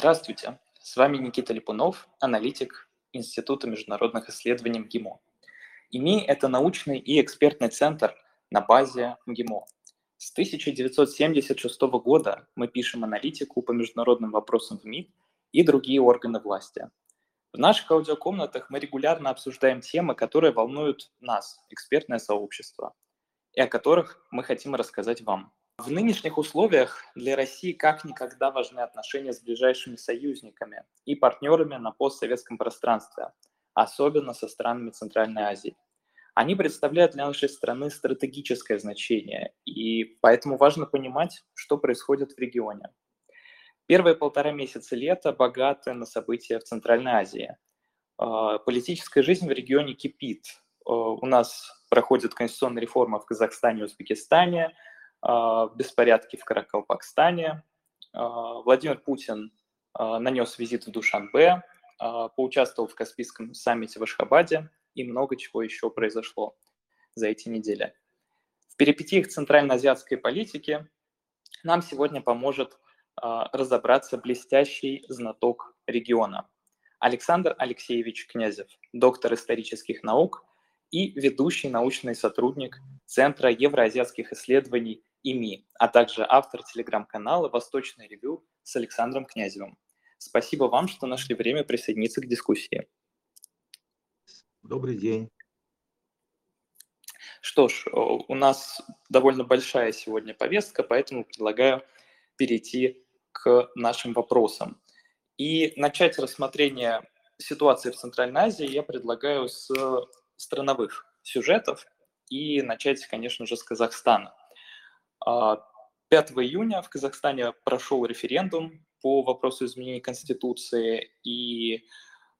Здравствуйте, с вами Никита Липунов, аналитик Института международных исследований МГИМО. ИМИ – это научный и экспертный центр на базе МГИМО. С 1976 года мы пишем аналитику по международным вопросам в МИД и другие органы власти. В наших аудиокомнатах мы регулярно обсуждаем темы, которые волнуют нас, экспертное сообщество, и о которых мы хотим рассказать вам. В нынешних условиях для России как никогда важны отношения с ближайшими союзниками и партнерами на постсоветском пространстве, особенно со странами Центральной Азии. Они представляют для нашей страны стратегическое значение, и поэтому важно понимать, что происходит в регионе. Первые полтора месяца лета богаты на события в Центральной Азии. А, политическая жизнь в регионе кипит. А, у нас проходит конституционная реформа в Казахстане и Узбекистане – беспорядки в Каракалпакстане. А, Владимир Путин а, нанес визит в Душанбе, поучаствовал в Каспийском саммите в Ашхабаде, и много чего еще произошло за эти недели. В перипетиях центральноазиатской политики нам сегодня поможет разобраться блестящий знаток региона. Александр Алексеевич Князев, доктор исторических наук и ведущий научный сотрудник Центра евроазиатских исследований ИМИ, а также автор телеграм-канала «Восточный ревю» с Александром Князевым. Спасибо вам, что нашли время присоединиться к дискуссии. Добрый день. Что ж, у нас довольно большая сегодня повестка, поэтому предлагаю перейти к нашим вопросам. И начать рассмотрение ситуации в Центральной Азии я предлагаю с страновых сюжетов и начать, конечно же, с Казахстана. 5 а, июня в Казахстане прошел референдум по вопросу изменения Конституции, и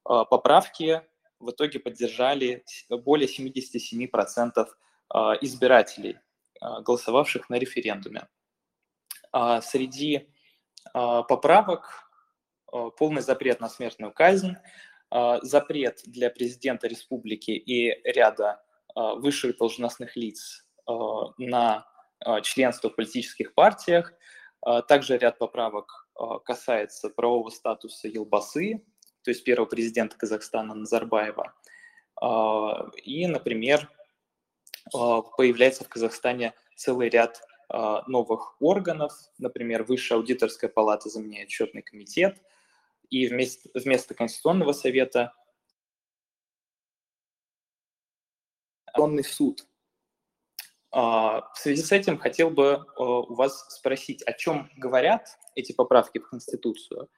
а, поправки в итоге поддержали более 77% а, избирателей, голосовавших на референдуме. Среди поправок полный запрет на смертную казнь, запрет для президента республики и ряда высших должностных лиц на а, членство в политических партиях. А, также ряд поправок а, касается правового статуса Елбасы, то есть первого президента Казахстана Назарбаева. И, например, появляется в Казахстане целый ряд новых органов, например, Высшая аудиторская палата заменяет счетный комитет, и вместо, вместо Конституционного совета Конституционный суд в связи с этим хотел бы а, у вас спросить, о чем говорят эти поправки в Конституцию,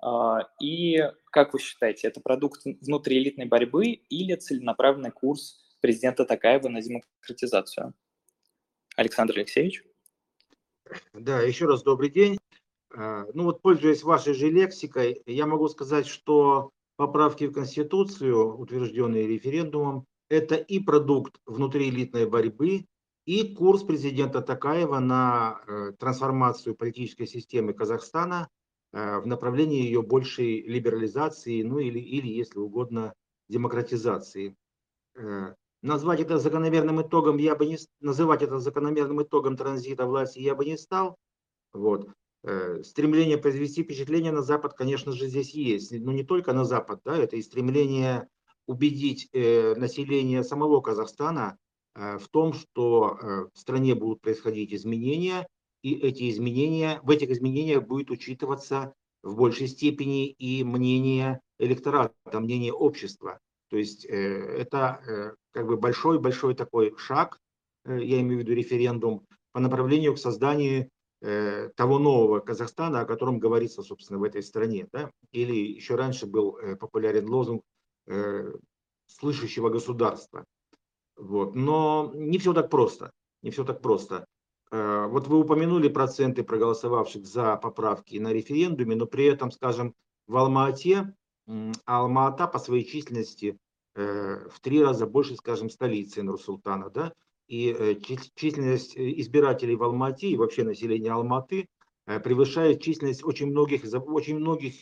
а, и как вы считаете, это продукт внутриэлитной борьбы или целенаправленный курс президента Такаева на демократизацию? Александр Алексеевич. Да, еще раз добрый день. Ну вот, пользуясь вашей же лексикой, я могу сказать, что поправки в Конституцию, утвержденные референдумом, это и продукт внутриэлитной борьбы, и курс президента Такаева на э, трансформацию политической системы Казахстана э, в направлении ее большей либерализации, ну или, или если угодно, демократизации. Э, назвать это закономерным итогом я бы не называть это закономерным итогом транзита власти я бы не стал. Вот. Стремление произвести впечатление на Запад, конечно же, здесь есть. Но не только на Запад, да, это и стремление убедить население самого Казахстана в том, что э, в стране будут происходить изменения, и эти изменения, в этих изменениях будет учитываться в большей степени и мнение электората, мнение общества. То есть э, это как бы большой-большой такой шаг, я имею в виду референдум, по направлению к созданию того нового Казахстана, о котором говорится, собственно, в этой стране. Да? Или еще раньше был популярен лозунг слышащего государства. Вот. Но не все так просто. Не все так просто. Э, вот вы упомянули проценты проголосовавших за поправки на референдуме, но при этом, скажем, в Алма-Ате, Алма-Ата по своей численности э, в три раза больше, скажем, столицы Нур-Султана, да, и э, численность избирателей в Алма-Ате и вообще населения Алматы превышает численность очень многих, очень многих,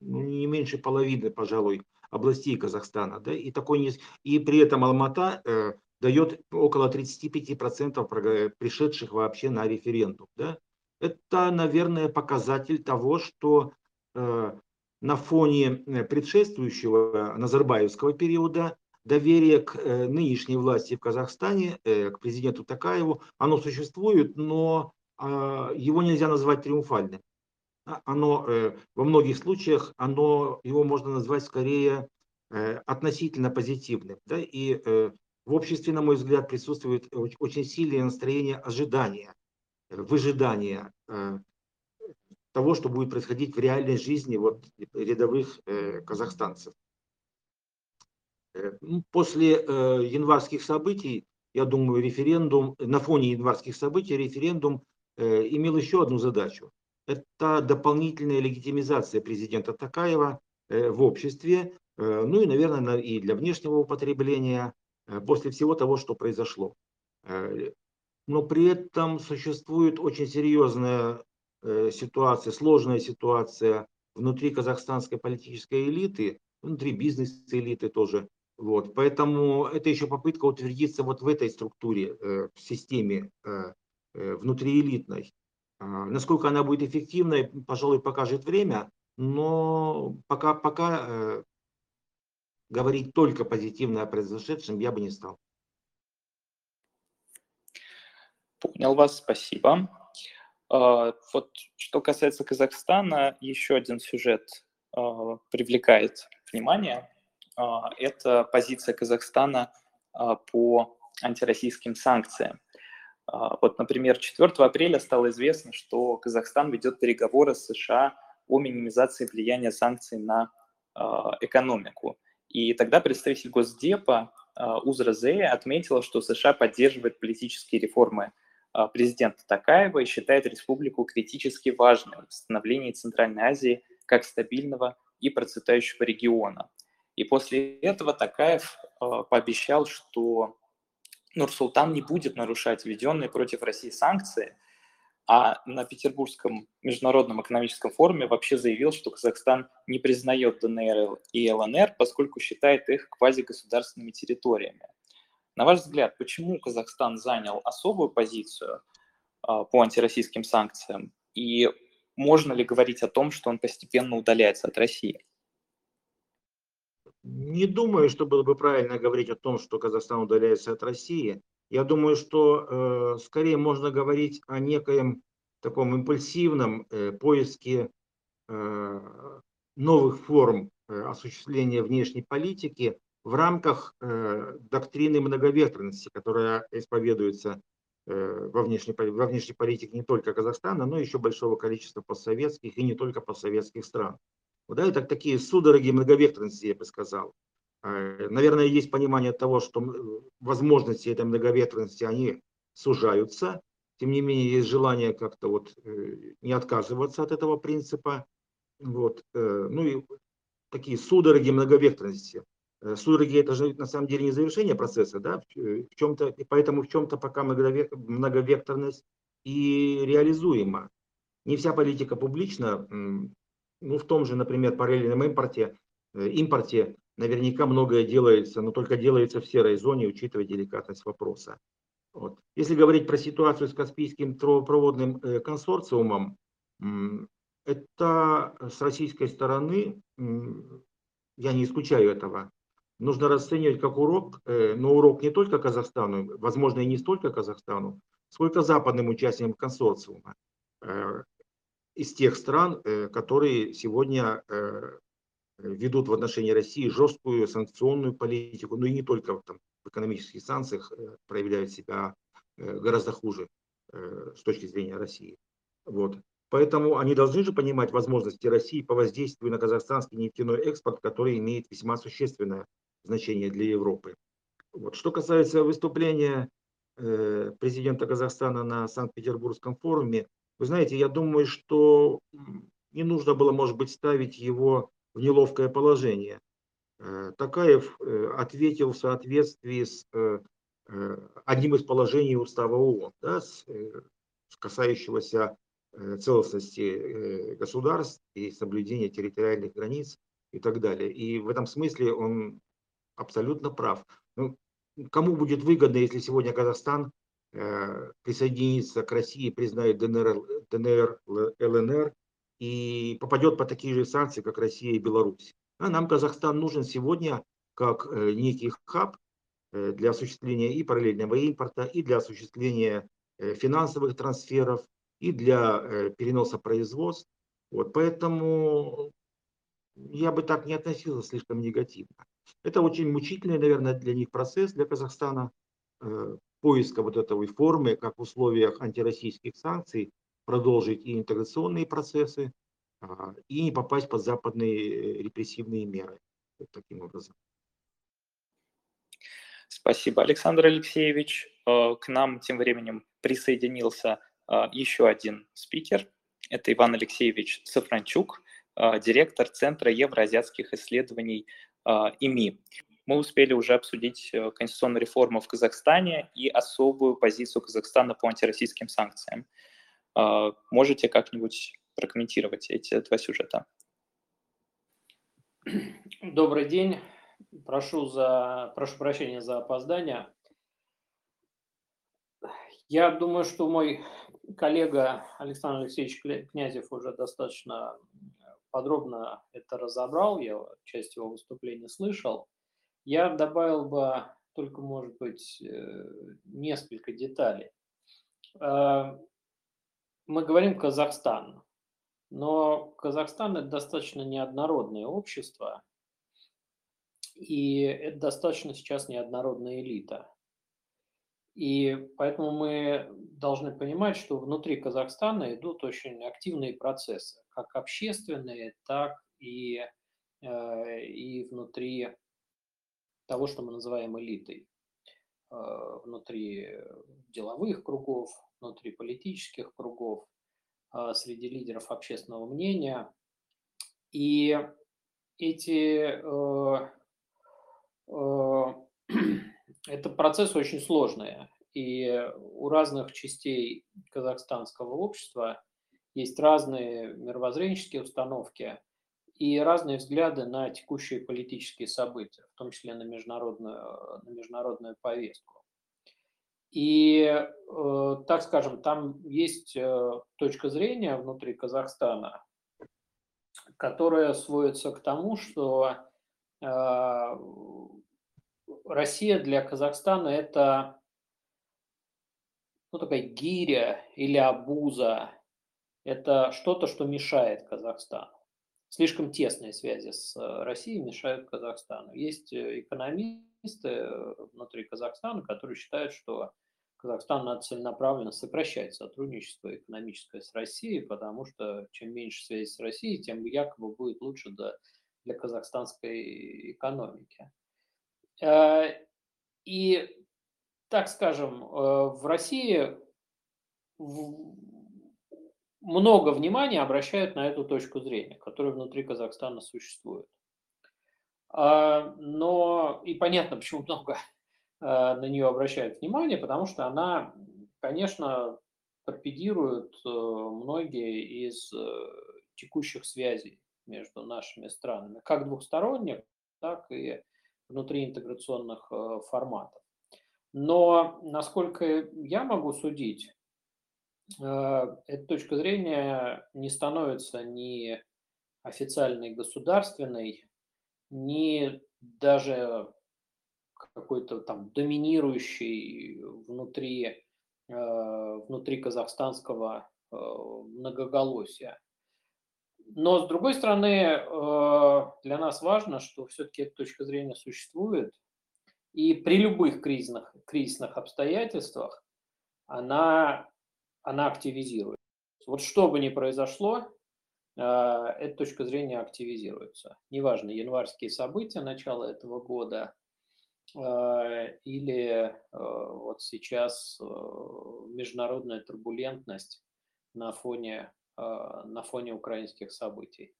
ну, не меньше половины, пожалуй, областей Казахстана. Да, и, такой не... и при этом Алмата э, дает около 35% пришедших вообще на референдум. Да. Это, наверное, показатель того, что на фоне предшествующего Назарбаевского периода доверие к нынешней власти в Казахстане, к президенту Такаеву, оно существует, но его нельзя назвать триумфальным. А, оно во многих случаях, оно, его можно назвать скорее относительно позитивным. Да? И в обществе, на мой взгляд, присутствует очень сильное настроение ожидания, выжидания э, того, что будет происходить в реальной жизни вот, рядовых э, казахстанцев. Э, ну, после январских событий, я думаю, референдум, на фоне январских событий референдум имел еще одну задачу. Это дополнительная легитимизация президента Такаева в обществе, ну и, наверное, и для внешнего употребления Э, после всего того, что произошло. Э, но при этом существует очень серьезная э, ситуация, сложная ситуация внутри казахстанской политической элиты, внутри бизнес-элиты тоже. Вот. Поэтому это еще попытка утвердиться вот в этой структуре, в системе внутриэлитной. А, насколько она будет эффективной, пожалуй, покажет время, но пока, пока говорить только позитивно о произошедшем я бы не стал. Понял вас, спасибо. А, вот что касается Казахстана, еще один сюжет а, привлекает внимание. Это позиция Казахстана по антироссийским санкциям. Вот, например, 4 апреля стало известно, что Казахстан ведет переговоры с США о минимизации влияния санкций на экономику. И тогда представитель Госдепа а, Узра Зея отметила, что США поддерживает политические реформы а, президента Такаева и считает республику критически важной в становлении Центральной Азии как стабильного и процветающего региона. И после этого Такаев а, пообещал, что Нурсултан не будет нарушать введенные против России санкции – а на Петербургском международном экономическом форуме вообще заявил, что Казахстан не признает ДНР и ЛНР, поскольку считает их квазигосударственными территориями. На ваш взгляд, почему Казахстан занял особую позицию а, по антироссийским санкциям? И можно ли говорить о том, что он постепенно удаляется от России? Не думаю, что было бы правильно говорить о том, что Казахстан удаляется от России. Я думаю, что э, скорее можно говорить о некоем таком импульсивном э, поиске э, новых форм э, осуществления внешней политики в рамках э, доктрины многоветренности, которая исповедуется э, во, внешней, во внешней политике не только Казахстана, но еще большого количества постсоветских и не только постсоветских стран. Вот, это такие судороги многоветренности, я бы сказал. Э, наверное, есть понимание того, что возможности этой многоветренности, они сужаются. Тем не менее, есть желание как-то вот э, не отказываться от этого принципа. Вот. Э, ну и такие судороги многоветренности. Судороги это же на самом деле не завершение процесса, да, в чем-то, поэтому в чем-то пока многовекторность и реализуема. Не вся политика публична, ну в том же, например, параллельном импорте, импорте наверняка многое делается, но только делается в серой зоне, учитывая деликатность вопроса. Вот. Если говорить про ситуацию с Каспийским трубопроводным э, консорциумом, это с российской стороны, я не исключаю этого, нужно расценивать как урок, э, но урок не только Казахстану, возможно и не столько Казахстану, сколько западным участникам консорциума э, из тех стран, которые сегодня ведут в отношении России жесткую санкционную политику, ну и не только там, в экономических санкциях э, проявляют себя э, гораздо хуже э, с точки зрения России. Вот. Поэтому они должны же понимать возможности России по воздействию на казахстанский нефтяной экспорт, который имеет весьма существенное значение для Европы. Вот. Что касается выступления президента Казахстана на Санкт-Петербургском форуме, вы знаете, я думаю, что не нужно было, может быть, ставить его в неловкое положение. Э, Такаев э, ответил в соответствии с э, одним из положений Устава ООН, да, касающегося целостности государств и соблюдения территориальных границ и так далее. И в этом смысле он абсолютно прав. Ну, кому будет выгодно, если сегодня Казахстан присоединится к России, признает ДНР, ДНР ЛНР и попадет под такие же санкции, как Россия и Беларусь. А нам Казахстан нужен сегодня как э, некий хаб э, для осуществления и параллельного импорта, и для осуществления э, финансовых трансферов, и для переноса производств. Вот, поэтому я бы так не относился слишком негативно. Это очень мучительный, наверное, для них процесс, для Казахстана, поиска вот этой формы, как в условиях антироссийских санкций, продолжить и интеграционные процессы, а, и не попасть под западные репрессивные меры. Вот таким образом. Спасибо, Александр Алексеевич. Э, к нам тем временем присоединился э, еще один спикер. Это Иван Алексеевич Сафранчук, э, директор Центра евроазиатских исследований ИМИ. Мы успели уже обсудить конституционную реформу в Казахстане и особую позицию Казахстана по антироссийским санкциям. Можете как-нибудь прокомментировать эти два сюжета? Добрый день. Прошу, за, прошу прощения за опоздание. Я думаю, что мой коллега Александр Алексеевич Князев уже достаточно подробно это разобрал, я часть его выступления слышал. Я добавил бы только, может быть, э, несколько деталей. Э, мы говорим Казахстан, но Казахстан – это достаточно неоднородное общество, и это достаточно сейчас неоднородная элита. И поэтому мы должны понимать, что внутри Казахстана идут очень активные процессы, как общественные, так и, э, и внутри того, что мы называем элитой. Э, внутри деловых кругов, внутри политических кругов, э, среди лидеров общественного мнения. И эти Э, это процесс очень сложный. И у разных частей казахстанского общества есть разные мировоззренческие установки и разные взгляды на текущие политические события, в том числе на международную, на международную повестку. И, э, так скажем, там есть э, точка зрения внутри Казахстана, которая сводится к тому, что Россия для Казахстана это ну, такая гиря или обуза. Это что-то, что мешает Казахстану. Слишком тесные связи с э, Россией мешают Казахстану. Есть э, экономисты э, внутри Казахстана, которые считают, что Казахстан надо целенаправленно сокращать сотрудничество экономическое с Россией, потому что чем меньше связи с Россией, тем якобы будет лучше для, для казахстанской экономики. И, так скажем, в России много внимания обращают на эту точку зрения, которая внутри Казахстана существует. А, но и понятно, почему много э, на нее обращают внимание, потому что она, конечно, торпедирует многие из текущих связей между нашими странами, как двухсторонних, так и внутри интеграционных э, форматов. Но, насколько я могу судить, э, эта точка зрения не становится ни официальной государственной, ни даже какой-то там доминирующей внутри, э, внутри казахстанского многоголосия. Но, с другой стороны, э, для нас важно, что все-таки эта точка зрения существует, и при любых кризисных, кризисных обстоятельствах она, она активизируется. Вот что бы ни произошло, э, эта точка зрения активизируется. Неважно, январские события начала этого года э, или вот сейчас международная турбулентность на фоне на фоне украинских событий.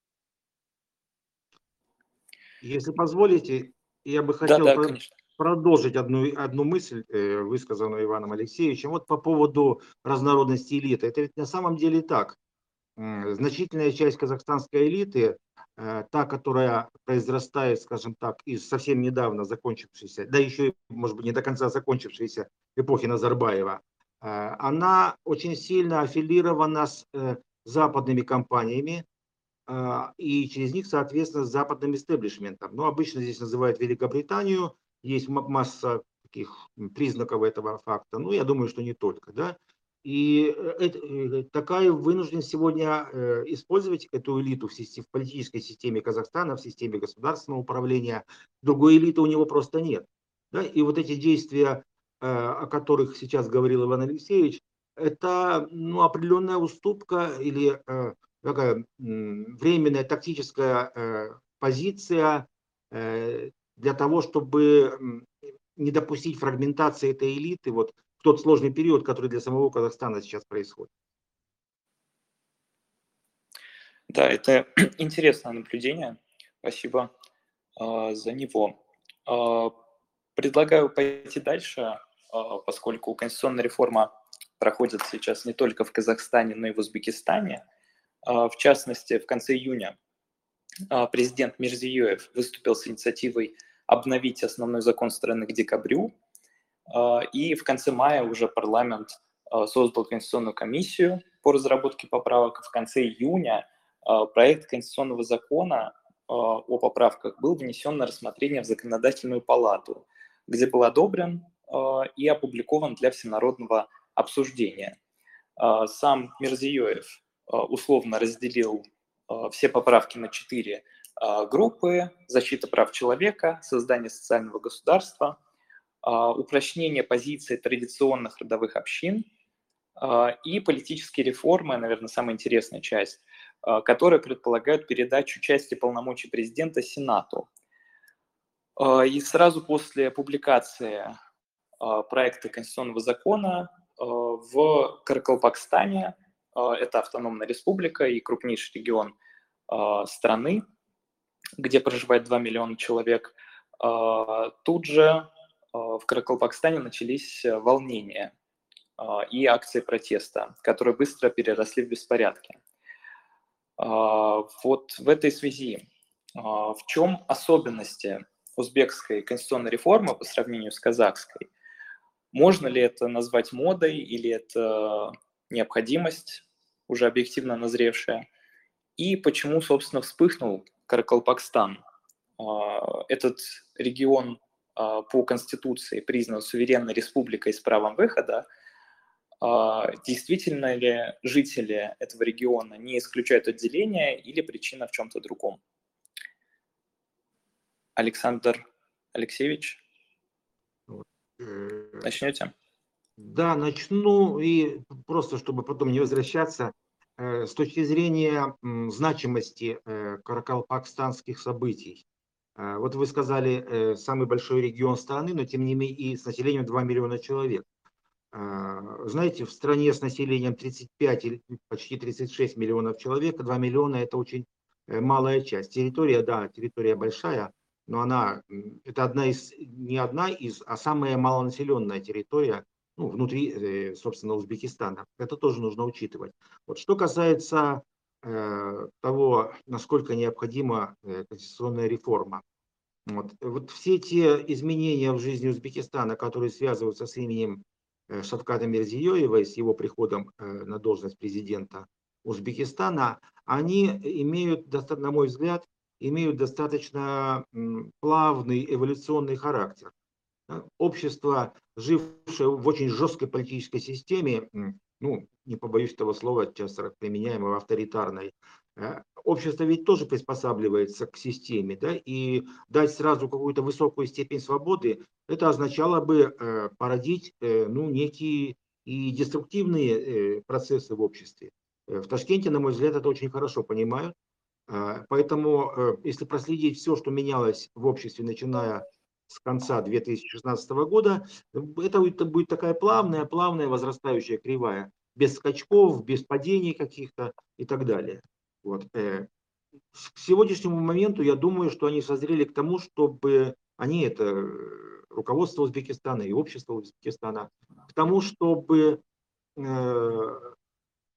Если позволите, я бы хотел да, да, про- продолжить одну, одну мысль, э, высказанную Иваном Алексеевичем, вот по поводу разнородности элиты. Это ведь на самом деле так. Значительная часть казахстанской элиты, э, та, которая произрастает, скажем так, из совсем недавно закончившейся, да еще, может быть, не до конца закончившейся эпохи Назарбаева, э, она очень сильно аффилирована с западными компаниями, и через них, соответственно, с западным истеблишментом. Но обычно здесь называют Великобританию, есть масса таких признаков этого факта, ну, я думаю, что не только, да, и э, это, э, такая вынужден сегодня э, использовать эту элиту в, в политической системе Казахстана, в системе государственного управления. Другой элиты у него просто нет. Да? И вот эти действия, о которых сейчас говорил Иван Алексеевич, это ну, определенная уступка или такая временная тактическая позиция для того, чтобы не допустить фрагментации этой элиты вот в тот сложный период, который для самого Казахстана сейчас происходит. Да, это интересное наблюдение. Спасибо э, за него. Э, предлагаю пойти дальше, э, поскольку конституционная реформа проходит сейчас не только в Казахстане, но и в Узбекистане. Э, в частности, в конце июня э, президент Мирзиёев выступил с инициативой обновить основной закон страны к декабрю, а, и в конце мая уже парламент а, создал Конституционную комиссию по разработке поправок. В конце июня а, проект Конституционного закона о поправках был внесен на рассмотрение в Законодательную палату, где был одобрен и опубликован для всенародного обсуждения. Сам Мирзиёев условно разделил все поправки на четыре группы. Защита прав человека, создание социального государства – а, упрочнение позиции традиционных родовых общин а, и политические реформы, наверное, самая интересная часть, а, которые предполагают передачу части полномочий президента Сенату. И сразу после публикации проекта Конституционного закона в Каракалпакстане, это автономная республика и крупнейший регион страны, где проживает 2 миллиона человек, тут же в Каракалпакстане начались э, волнения а, и акции протеста, которые быстро переросли в беспорядки. А, вот в этой связи а, в чем особенности узбекской конституционной реформы по сравнению с казахской? Можно ли это назвать модой или это необходимость, уже объективно назревшая? И почему, собственно, вспыхнул Каракалпакстан? Этот регион а, по Конституции признан суверенной республикой с правом выхода, а, действительно ли жители этого региона не исключают отделения или причина в чем-то другом? Александр Алексеевич, э, начнете? Да, начну, и просто чтобы потом не возвращаться, с точки зрения значимости э, каракалпакстанских событий. А, вот вы сказали, э, самый большой регион страны, но тем не менее и с населением 2 миллиона человек. Знаете, в стране с населением 35 или почти 36 миллионов человек, 2 миллиона – это очень э, малая часть. Территория, да, территория большая, но она, это одна из, не одна из, а самая малонаселенная территория ну, внутри, э, собственно, Узбекистана. Это тоже нужно учитывать. Вот что касается Э, того, насколько необходима э, конституционная реформа. Вот. вот все те изменения в жизни Узбекистана, которые связываются с именем Шавката Мирзиёева и с его приходом на должность президента Узбекистана, они имеют, на мой взгляд, имеют достаточно плавный эволюционный характер. Общество, жившее в очень жесткой политической системе, ну, не побоюсь этого слова, часто применяемого авторитарной, э, общество ведь тоже приспосабливается к системе, да, и дать сразу какую-то высокую степень свободы, это означало бы э, породить, э, ну, некие и деструктивные процессы в обществе. В Ташкенте, на мой взгляд, это очень хорошо понимают, поэтому, если проследить все, что менялось в обществе, начиная с конца 2016 года, это, будет такая плавная, плавная возрастающая кривая, без скачков, без падений каких-то и так далее. Вот. Э, к сегодняшнему моменту я думаю, что они созрели к тому, чтобы они, это руководство Узбекистана и общество Узбекистана, к тому, чтобы э,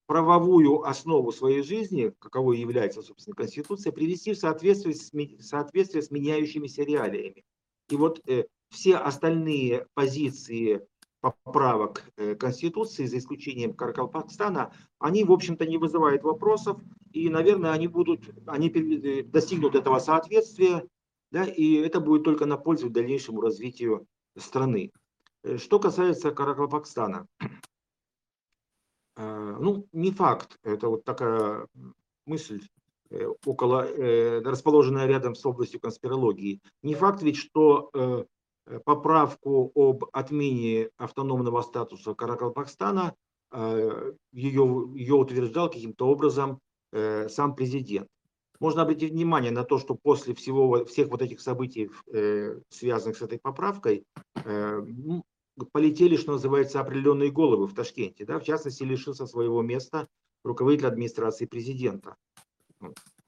правовую основу своей жизни, каковой является, собственно, Конституция, привести в соответствие с, соответствие с меняющимися реалиями. И вот э, все остальные позиции поправок Конституции, за исключением Каракалпакстана, они, в общем-то, не вызывают вопросов, и, наверное, они будут, они достигнут этого соответствия, да, и это будет только на пользу дальнейшему развитию страны. Что касается Каракалпакстана, ну, не факт, это вот такая мысль, Э, около, э, расположенная рядом с областью конспирологии. Не факт ведь, что э, поправку об отмене автономного статуса Каракалпакстана ее, ее утверждал каким-то образом сам президент. Можно обратить внимание на то, что после всего, всех вот этих событий, связанных с этой поправкой, полетели, что называется, определенные головы в Ташкенте. Да? В частности, лишился своего места руководитель администрации президента.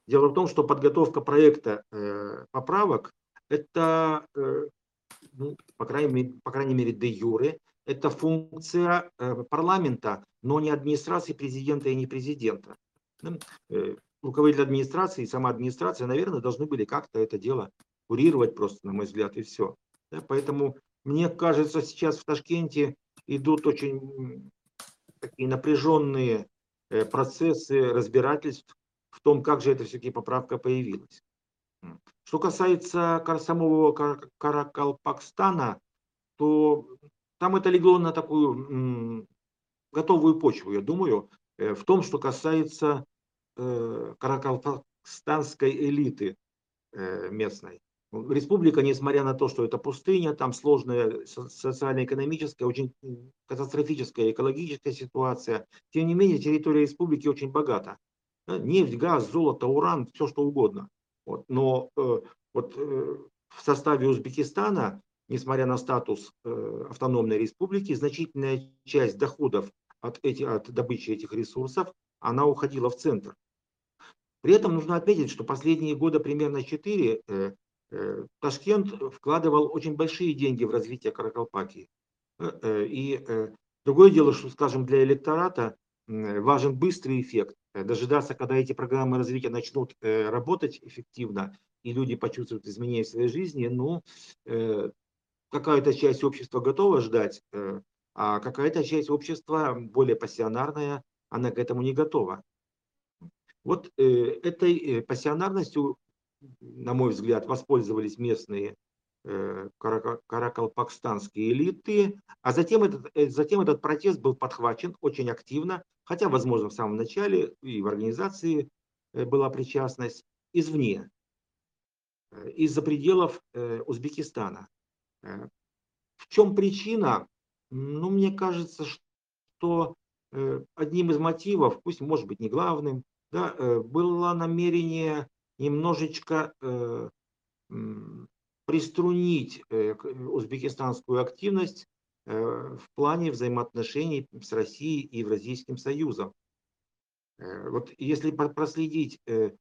Дело в том, что подготовка проекта э, поправок – это, э, ну, по, крайней по крайней мере, де юре, это функция э, парламента, но не администрации президента и не президента. Э, руководитель администрации и сама администрация, наверное, должны были как-то это дело курировать просто, на мой взгляд, и все. Поэтому, мне кажется, сейчас в Ташкенте идут очень такие напряженные процессы разбирательств в том, как же эта все-таки поправка появилась. Что касается самого Каракалпакстана, то там это легло на такую готовую почву, я думаю, э, в том, что касается э, каракалпакстанской элиты э, местной. Республика, несмотря на то, что это пустыня, там сложная социально-экономическая, очень катастрофическая экологическая ситуация, тем не менее территория республики очень богата нефть, газ, золото, уран, все что угодно. Вот. Но э, вот э, в составе Узбекистана, несмотря на статус э, автономной республики, значительная часть доходов от, эти, от добычи этих ресурсов, она уходила в центр. При этом нужно отметить, что последние годы, примерно 4, э, э, Ташкент вкладывал очень большие деньги в развитие Каракалпакии. Э, э, и э, другое дело, что, скажем, для электората важен быстрый эффект. Э, дожидаться, когда эти программы развития начнут э, работать эффективно, и люди почувствуют изменения в своей жизни, ну, э, какая-то часть общества готова ждать, а какая-то часть общества более пассионарная, она к этому не готова. Вот этой пассионарностью, на мой взгляд, воспользовались местные каракалпакстанские элиты, а затем этот, затем этот протест был подхвачен очень активно хотя, возможно, в самом начале и в организации э, была причастность извне, э, из-за пределов э, Узбекистана. В чем причина? Ну, мне кажется, что одним из мотивов, пусть может быть не главным, да, было намерение немножечко приструнить узбекистанскую активность в плане взаимоотношений с Россией и Евразийским Союзом. Э, вот если проследить э,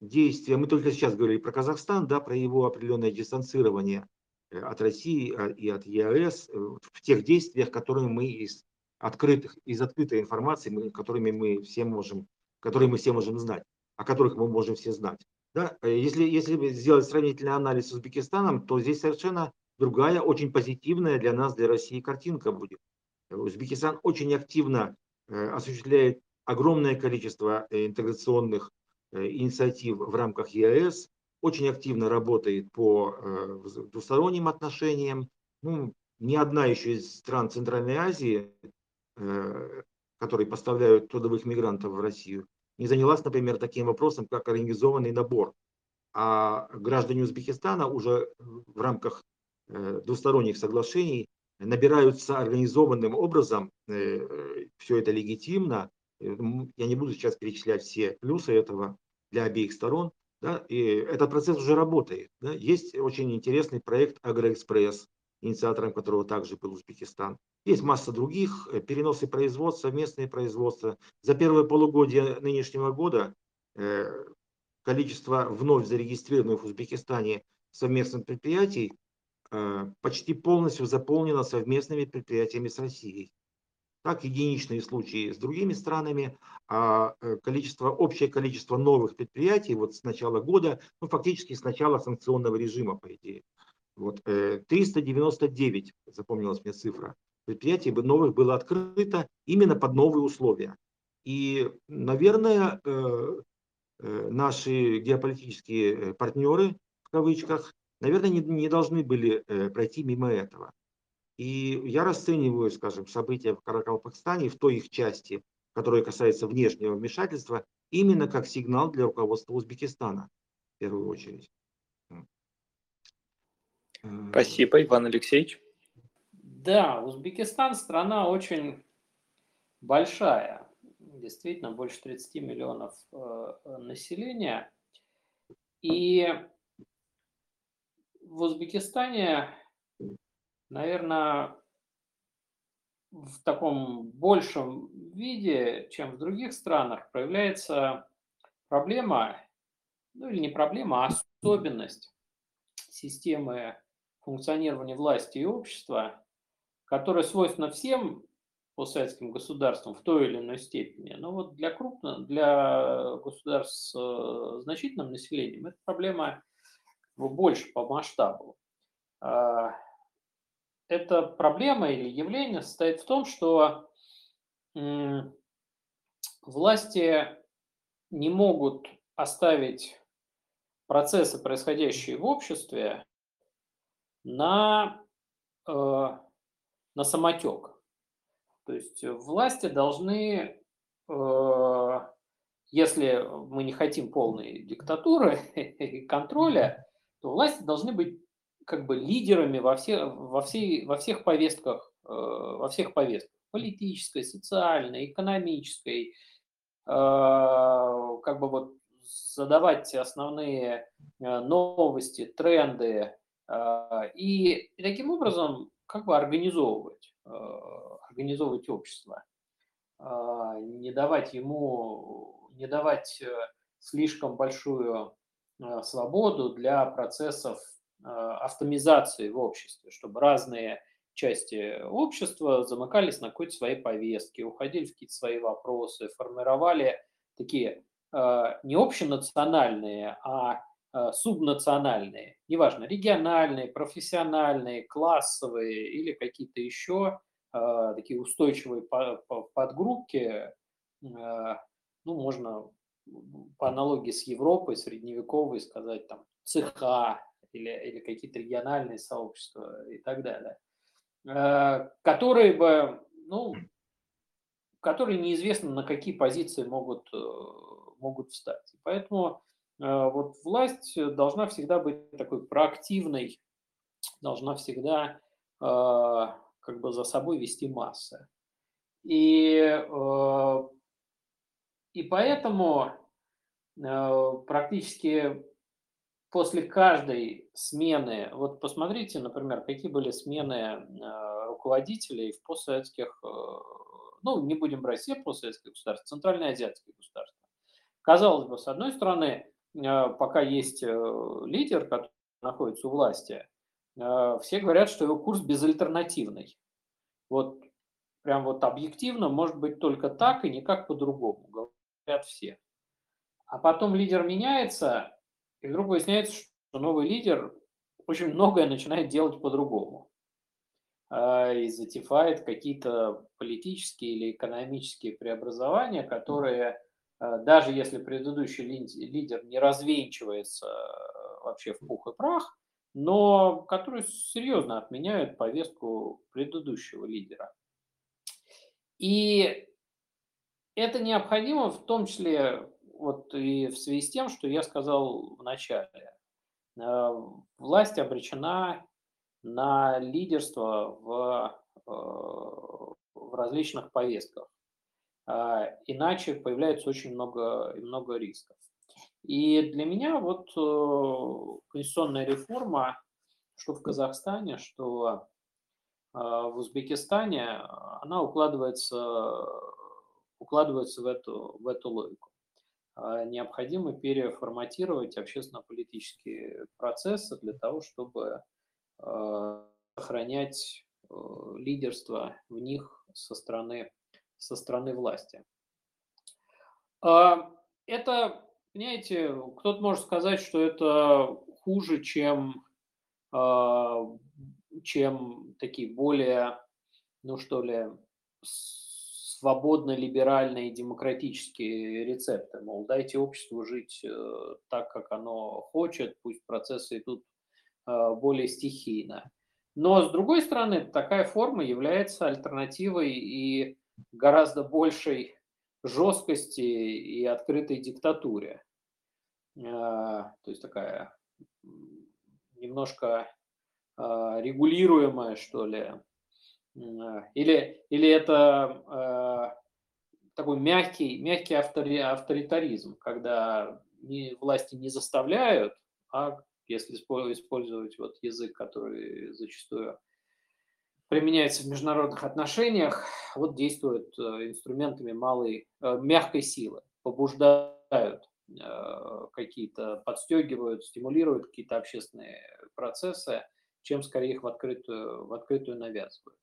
действия, мы только сейчас говорили про Казахстан, да, про его определенное дистанцирование от России а, и от ЕАЭС в тех действиях, которые мы из открытых, из открытой информации, которыми мы все можем, которые мы все можем знать, о которых мы можем все знать. Да? Если, если сделать сравнительный анализ с Узбекистаном, то здесь совершенно другая, очень позитивная для нас, для России картинка будет. Узбекистан очень активно э, осуществляет огромное количество э, интеграционных э, инициатив в рамках ЕАЭС, очень активно работает по двусторонним отношениям. Ну, ни одна еще из стран Центральной Азии, которые поставляют трудовых мигрантов в Россию, не занялась, например, таким вопросом, как организованный набор. А граждане Узбекистана уже в рамках двусторонних соглашений набираются организованным образом, э, все это легитимно. Э, я не буду сейчас перечислять все плюсы этого для обеих сторон. Да, и этот процесс уже работает. Да. Есть очень интересный проект Агроэкспресс, инициатором которого также был Узбекистан. Есть масса других, переносы производства, местные производства. За первое полугодие нынешнего года количество вновь зарегистрированных в Узбекистане совместных предприятий Э, почти полностью заполнена совместными предприятиями с Россией. Так, единичные случаи с другими странами, а э, количество, общее количество новых предприятий вот с начала года, ну, фактически с начала санкционного режима, по идее, Вот, 399, запомнилась мне цифра, предприятий новых было открыто именно под новые условия. И, наверное, наши геополитические партнеры, в кавычках, наверное, не, не должны были пройти мимо этого. И я расцениваю, скажем, события в Каракалпакстане в той их части, которая касается внешнего вмешательства, именно как сигнал для руководства Узбекистана, в первую очередь. Спасибо, Иван Алексеевич. Да, Узбекистан страна очень большая, действительно больше 30 миллионов э, населения. И в Узбекистане наверное, в таком большем виде, чем в других странах, проявляется проблема, ну или не проблема, а особенность системы функционирования власти и общества, которая свойственна всем постсоветским государствам в той или иной степени. Но вот для крупных, для государств с значительным населением эта проблема больше по масштабу. А, эта проблема или явление состоит в том, что власти не могут оставить процессы, происходящие в обществе, на, э, на самотек. То есть власти должны, э, если мы не хотим полной диктатуры и контроля, то власти должны быть как бы лидерами во, все, во, всей, во всех повестках, э, во всех повестках. Политической, социальной, экономической, э, как бы вот задавать основные э, новости, тренды и, и таким образом как бы организовывать, организовывать общество, не давать ему, не давать слишком большую свободу для процессов а, автомизации в обществе, чтобы разные части общества замыкались на какой-то своей повестке, уходили в какие-то свои вопросы, формировали такие а, не общенациональные, а субнациональные, неважно, региональные, профессиональные, классовые или какие-то еще такие устойчивые подгруппки, ну, можно по аналогии с Европой, средневековой сказать, там, цеха, или, или какие-то региональные сообщества и так далее, э, которые бы, ну, которые неизвестно на какие позиции могут, э, могут встать. Поэтому э, вот власть должна всегда быть такой проактивной, должна всегда как бы за собой вести массы. И, и поэтому практически после каждой смены, вот посмотрите, например, какие были смены э, руководителей в постсоветских, э, ну, не будем брать все постсоветские государства, центральноазиатские государства. Казалось бы, с одной стороны, э, пока есть лидер, который находится у власти, все говорят, что его курс безальтернативный. Вот прям вот объективно может быть только так и никак по-другому, все. А потом лидер меняется, и вдруг выясняется, что новый лидер очень многое начинает делать по-другому. А, и затевает какие-то политические или экономические преобразования, которые, а, даже если предыдущий лидер не развенчивается а, вообще в пух и прах, но которые серьезно отменяют повестку предыдущего лидера. И это необходимо в том числе вот и в связи с тем, что я сказал в начале, э, власть обречена на лидерство в, э, в различных повестках. А, иначе появляется очень много, много рисков. И для меня вот э, конституционная реформа, что в Казахстане, что в Узбекистане, она укладывается, укладывается в эту, в эту логику. А, необходимо переформатировать общественно-политические процессы для того, чтобы а, сохранять э, лидерство в них со стороны, со стороны власти. А, это, понимаете, кто-то может сказать, что это хуже, чем чем такие более, ну что ли, свободно-либеральные демократические рецепты. Мол, дайте обществу жить так, как оно хочет, пусть процессы идут более стихийно. Но, с другой стороны, такая форма является альтернативой и гораздо большей жесткости и открытой диктатуре. То есть такая немножко регулируемая, что ли. Или, или это такой мягкий, мягкий автори, авторитаризм, когда не, власти не заставляют, а если использовать вот язык, который зачастую применяется в международных отношениях, вот действуют э, инструментами малой, э, мягкой силы, побуждают э, какие-то, подстегивают, стимулируют какие-то общественные процессы, чем скорее их в открытую, в открытую навязывают.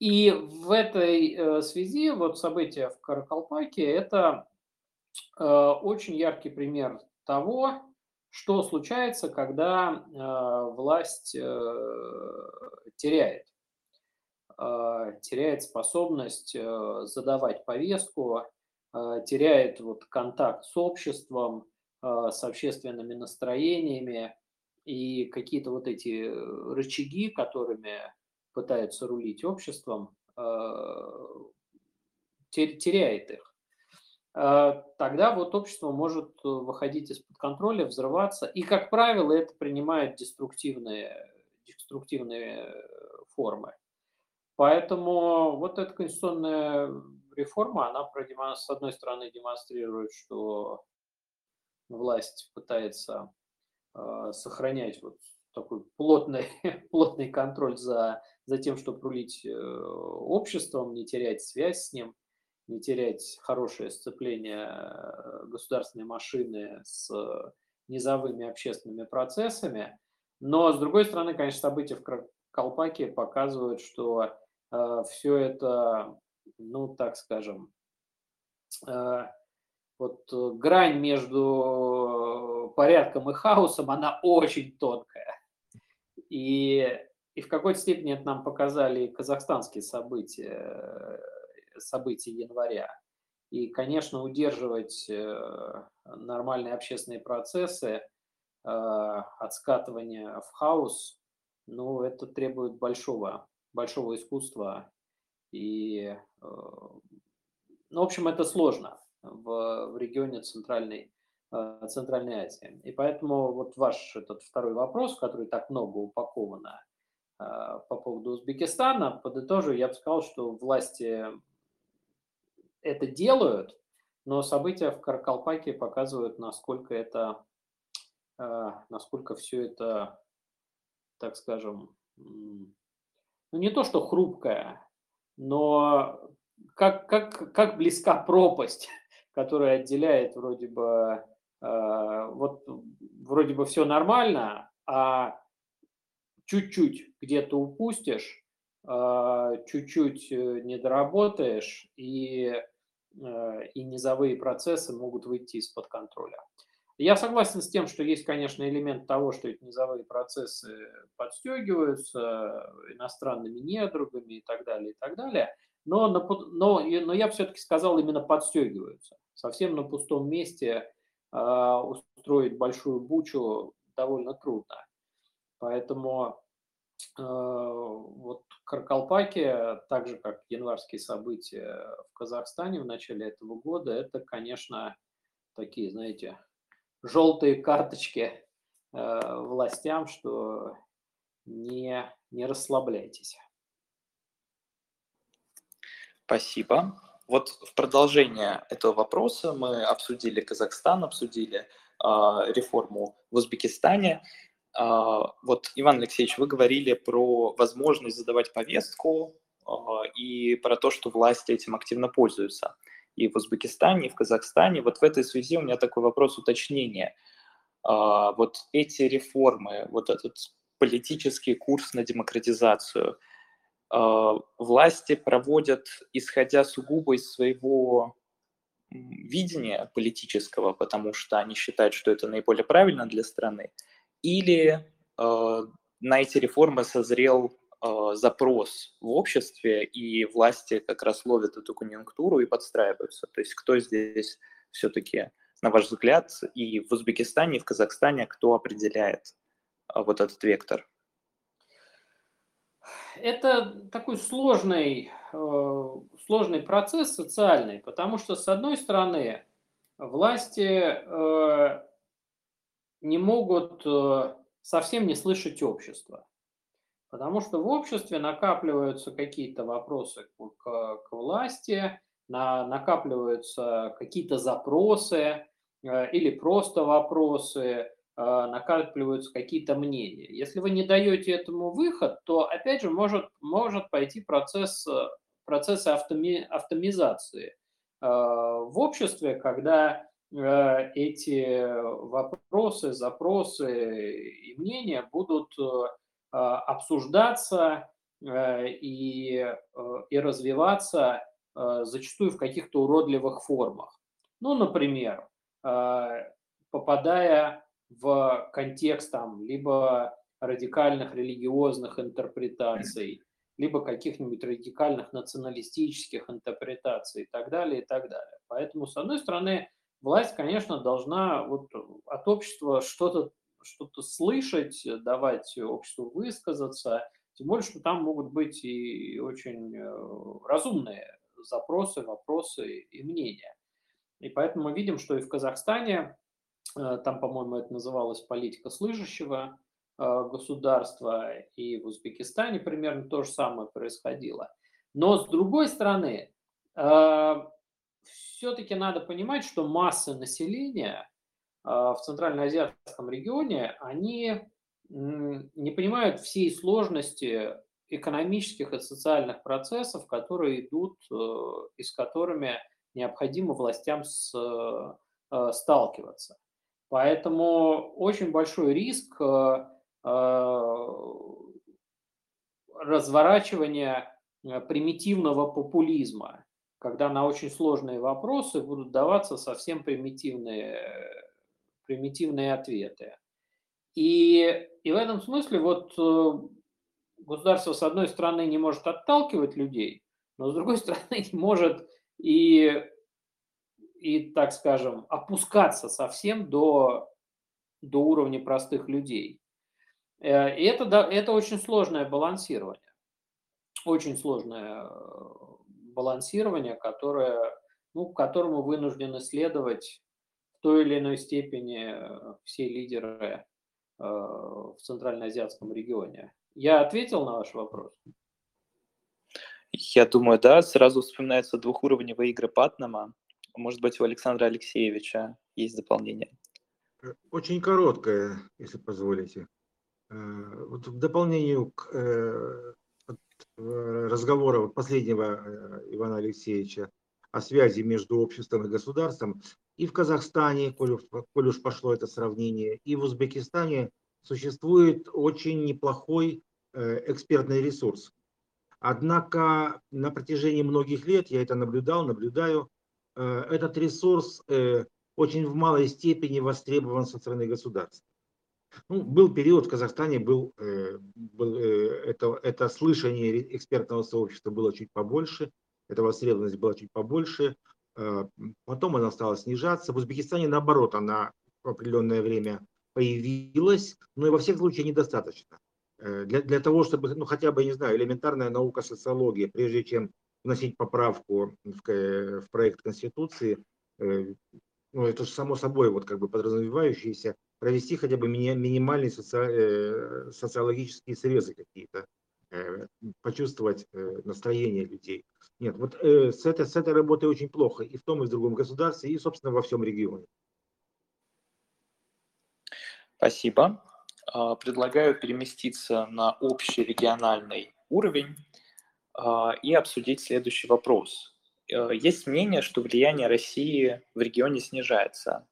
И в этой связи вот события в Каракалпаке – это очень яркий пример того, что случается, когда э, власть э, теряет, э, теряет способность э, задавать повестку, э, теряет вот контакт с обществом, э, с общественными настроениями. И какие-то вот эти рычаги, которыми пытаются рулить обществом, э, теряет их. Э, тогда вот общество может выходить из-под контроля, взрываться. И, как правило, это принимает деструктивные, деструктивные формы. Поэтому вот эта конституционная реформа, она, с одной стороны, демонстрирует, что власть пытается э, сохранять вот такой плотный, плотный контроль за, за тем, чтобы рулить обществом, не терять связь с ним – не терять хорошее сцепление э, государственной машины с низовыми общественными процессами. Но, с другой стороны, конечно, события в Колпаке показывают, что э, все это, ну, так скажем, э, вот грань между порядком и хаосом, она очень тонкая. И, и в какой-то степени это нам показали казахстанские события событий января. И, конечно, удерживать э, нормальные общественные процессы э, от скатывания в хаос, ну, это требует большого, большого искусства. И, э, ну, в общем, это сложно в, в регионе Центральной, Центральной Азии. И поэтому вот ваш этот второй вопрос, который так много упаковано по поводу Узбекистана, подытожу, я бы сказал, что власти это делают, но события в Каракалпаке показывают, насколько это, э, насколько все это, так скажем, ну не то что хрупкое, но как, как, как близка пропасть, которая отделяет вроде бы, э, вот вроде бы все нормально, а чуть-чуть где-то упустишь, э, чуть-чуть не доработаешь, и Э, и низовые процессы могут выйти из-под контроля. Я согласен с тем, что есть, конечно, элемент того, что эти низовые процессы подстегиваются иностранными недругами и так далее, и так далее. Но, но, но я все-таки сказал именно подстегиваются. Совсем на пустом месте э, устроить большую бучу довольно трудно. Поэтому э, вот Каркалпаке, так же как январские события в Казахстане в начале этого года, это, конечно, такие, знаете, желтые карточки э, властям, что не, не расслабляйтесь. Спасибо. Вот в продолжение этого вопроса мы обсудили Казахстан, обсудили э, реформу в Узбекистане. А, вот, Иван Алексеевич, вы говорили про возможность задавать повестку а, и про то, что власти этим активно пользуются и в Узбекистане, и в Казахстане. Вот в этой связи у меня такой вопрос уточнения. А, вот эти реформы, вот этот политический курс на демократизацию, власти проводят, исходя сугубо из своего видения политического, потому что они считают, что это наиболее правильно для страны, или э, на эти реформы созрел э, запрос в обществе, и власти как раз ловят эту конъюнктуру и подстраиваются. То есть кто здесь все-таки, на ваш взгляд, и в Узбекистане, и в Казахстане, кто определяет э, вот этот вектор? Это такой сложный, э, сложный процесс социальный, потому что, с одной стороны, власти э, не могут э, совсем не слышать общество. Потому что в обществе накапливаются какие-то вопросы к, к власти, на, накапливаются какие-то запросы э, или просто вопросы, э, накапливаются какие-то мнения. Если вы не даете этому выход, то опять же может, может пойти процесс, процесс автоми, автомизации э, в обществе, когда э, эти вопросы, запросы и мнения будут а, обсуждаться э, и, э, и развиваться э, зачастую в каких-то уродливых формах. Ну, например, попадая в контекст там либо радикальных религиозных интерпретаций, либо каких-нибудь радикальных националистических интерпретаций и так далее, и так далее. Поэтому, с одной стороны, власть, конечно, должна вот от общества что-то что-то слышать, давать обществу высказаться, тем более, что там могут быть и очень э, разумные запросы, вопросы и мнения. И поэтому мы видим, что и в Казахстане, э, там, по-моему, это называлось политика слышащего э, государства, и в Узбекистане примерно то же самое происходило. Но с другой стороны, все-таки надо понимать, что масса населения а, в Центральноазиатском регионе, они не понимают всей сложности экономических и социальных процессов, которые идут э, и с которыми необходимо властям с, э, сталкиваться. Поэтому очень большой риск э, разворачивания примитивного популизма, когда на очень сложные вопросы будут даваться совсем примитивные примитивные ответы. И, и в этом смысле вот э, государство, с одной стороны, не может отталкивать людей, но с другой стороны, не может и, и так скажем, опускаться совсем до, до уровня простых людей. Э, и это, это очень сложное балансирование. Очень сложное э, балансирование, которое, ну, к которому вынуждены следовать той или иной степени э, все лидеры э, в Центральноазиатском регионе. Я ответил на ваш вопрос? Я думаю, да. Сразу вспоминаются двухуровневые игры Патнама. Может быть, у Александра Алексеевича есть дополнение? Э, очень короткое, если позволите. Вот в дополнение к разговора последнего Ивана Алексеевича о связи между обществом и государством, и в Казахстане, коль, коль уж пошло это сравнение, и в Узбекистане существует очень неплохой э, экспертный ресурс. Однако на протяжении многих лет, я это наблюдал, наблюдаю, э, этот ресурс э, очень в малой степени востребован со стороны государства. Ну, был период в Казахстане, был, был это, это слышание экспертного сообщества было чуть побольше, эта востребованность была чуть побольше. Э, потом она стала снижаться. В Узбекистане, наоборот, она в определенное время появилась, но и во всех случаях недостаточно. Э, для, для того, чтобы, ну, хотя бы, не знаю, элементарная наука социологии, прежде чем вносить поправку в, в проект Конституции, э, ну, это же само собой, вот как бы подразумевающееся, провести хотя бы мини, минимальные соци, социологические срезы какие-то, почувствовать настроение людей. Нет, вот э, с, этой, с этой работой очень плохо и в том, и в другом государстве, и, собственно, во всем регионе. Спасибо. А, предлагаю переместиться на общий региональный уровень а, и обсудить следующий вопрос. Э, есть мнение, что влияние России в регионе снижается.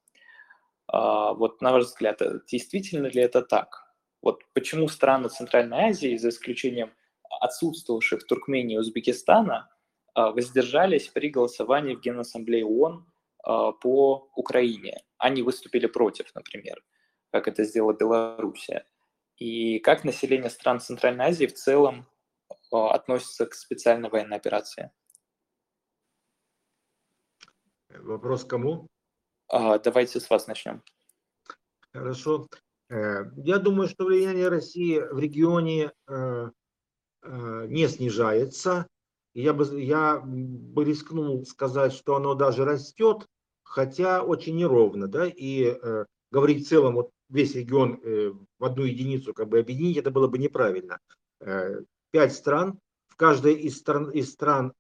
А, вот на ваш взгляд, э, действительно ли это так? Вот почему страны Центральной Азии, за исключением отсутствовавших Туркмении и Узбекистана, а, воздержались при голосовании в Генассамблее ООН а, по Украине. Они выступили против, например, как это сделала Белоруссия. И как население стран Центральной Азии в целом относится к специальной военной операции? Вопрос кому? Давайте с вас начнем. Хорошо. Э, я думаю, что влияние России в регионе э, э, не снижается. Я бы, я бы рискнул сказать, что оно даже растет, хотя очень неровно. Да? И говорить в целом, вот весь регион в одну единицу как бы объединить, это было бы неправильно. Пять стран, в каждой из стран, из стран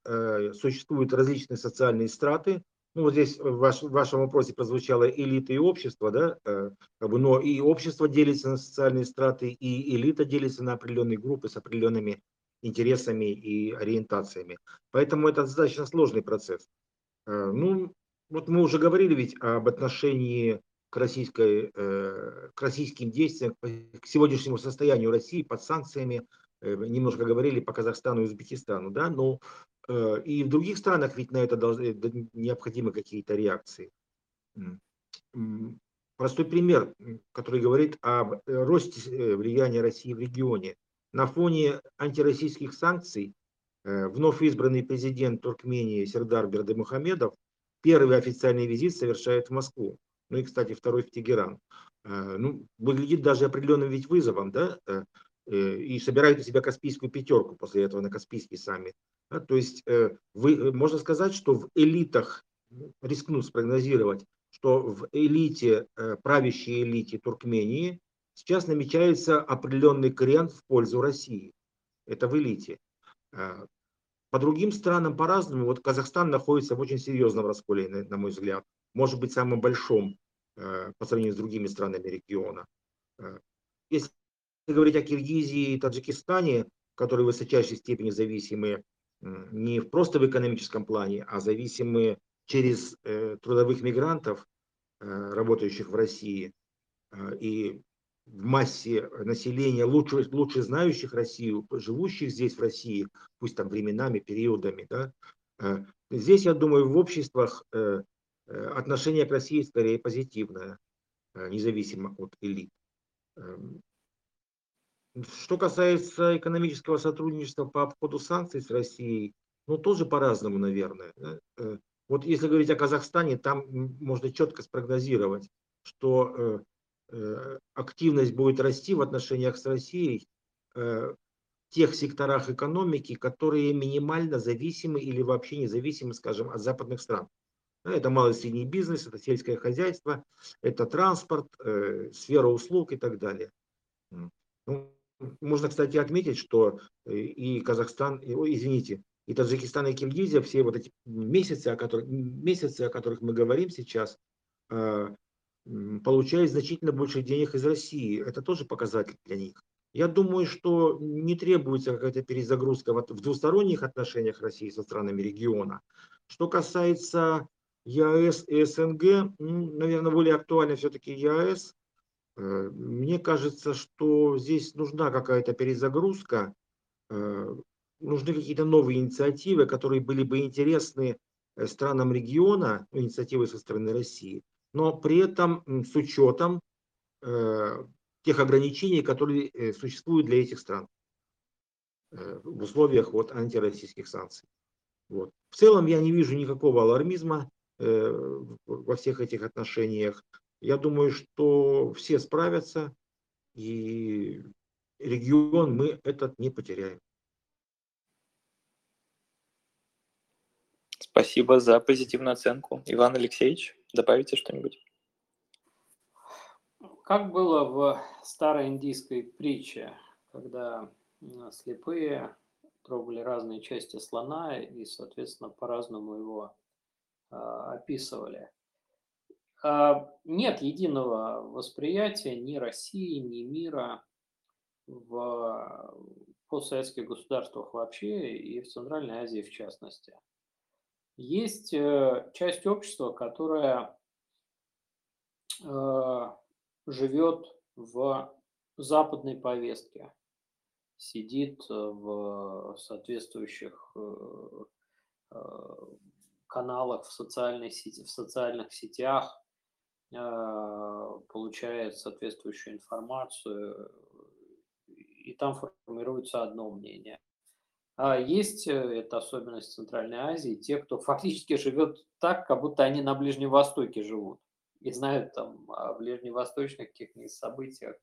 существуют различные социальные страты, ну вот здесь в, ваш, в вашем вопросе прозвучало элита и общество, да, э, как бы, но и общество делится на социальные страты, и элита делится на определенные группы с определенными интересами и ориентациями. Поэтому это достаточно сложный процесс. Э, ну, вот мы уже говорили ведь об отношении к, российской, э, к российским действиям, к сегодняшнему состоянию России под санкциями, немножко говорили по Казахстану и Узбекистану, да, но и в других странах ведь на это должны, необходимы какие-то реакции. Простой пример, который говорит об э, росте э, влияния России в регионе. На фоне антироссийских санкций вновь избранный президент Туркмении Сердар Бердымухамедов первый официальный визит совершает в Москву. Ну и, кстати, второй в Тегеран. Ну, выглядит даже определенным ведь вызовом, да, и собирает у себя Каспийскую пятерку после этого на Каспийский саммит. То есть э, вы, э, можно сказать, что в элитах, рискну спрогнозировать, что в элите, э, правящей элите Туркмении сейчас намечается определенный крен в пользу России. Это в элите. По другим странам по-разному. Вот Казахстан находится в очень серьезном расколе, на мой взгляд. Может быть, самым большом по сравнению с другими странами региона. Если говорить о Киргизии и Таджикистане, которые в высочайшей степени зависимы не просто в экономическом плане, а зависимы через э, трудовых мигрантов, э, работающих в России, э, и в массе населения, лучше, лучше знающих Россию, живущих здесь в России, пусть там временами, периодами. Да, здесь, я думаю, в обществах отношение к России скорее позитивное, независимо от элит. Что касается экономического сотрудничества по обходу санкций с Россией, ну тоже по-разному, наверное. Э, вот если говорить о Казахстане, там можно четко спрогнозировать, что э, э, активность будет расти в отношениях с Россией в тех секторах экономики, которые минимально зависимы или вообще независимы, скажем, от западных стран. Это малый и средний бизнес, это сельское хозяйство, это транспорт, сфера услуг и так далее. Ну, можно, кстати, отметить, что э, и Казахстан, и, извините, и Таджикистан, и Киргизия, все вот эти месяцы, о которых, месяцы, о которых мы говорим сейчас, э, получают значительно больше денег из России. Это тоже показатель для них. Я думаю, что не требуется какая-то перезагрузка в двусторонних отношениях России со странами региона. Что касается ЕАЭС и СНГ, наверное, более актуально все-таки ЕАЭС. Э, мне кажется, что здесь нужна какая-то перезагрузка, э, нужны какие-то новые инициативы, которые были бы интересны э, странам региона, ну, инициативы со стороны России, но при этом с учетом тех ограничений, которые существуют для этих стран в условиях вот, антироссийских санкций. Вот. В целом я не вижу никакого алармизма во всех этих отношениях. Я думаю, что все справятся, и регион мы этот не потеряем. Спасибо за позитивную оценку. Иван Алексеевич, добавите что-нибудь? Как было в старой индийской притче, когда слепые трогали разные части слона и, соответственно, по-разному его э, описывали. А, нет единого восприятия ни России, ни мира в постсоветских государствах вообще и в Центральной Азии в частности. Есть э, часть общества, которая э, живет в западной повестке, сидит в соответствующих э, каналах в, социальной сети, в социальных сетях, получает соответствующую информацию там формируется одно мнение. А есть, э, это особенность Центральной Азии, те, кто фактически живет так, как будто они на Ближнем Востоке живут и знают там о ближневосточных каких-нибудь событиях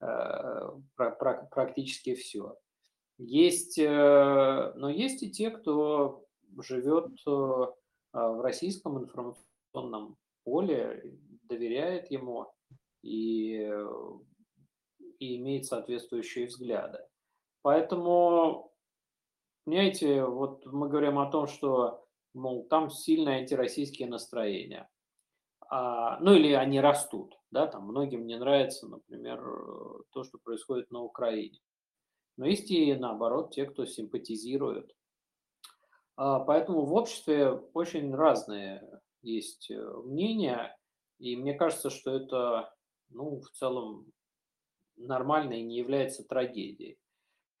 э, практически все. Есть, э, но есть и те, кто живет в российском информационном поле, доверяет ему и, и имеет соответствующие взгляды. Поэтому Понимаете, вот мы говорим о том, что, мол, там сильные антироссийские настроения. А, ну или они растут, да, там многим не нравится, например, то, что происходит на Украине. Но есть и наоборот те, кто симпатизирует. А, поэтому в обществе очень разные есть э, мнения, и мне кажется, что это, ну, в целом нормально и не является трагедией.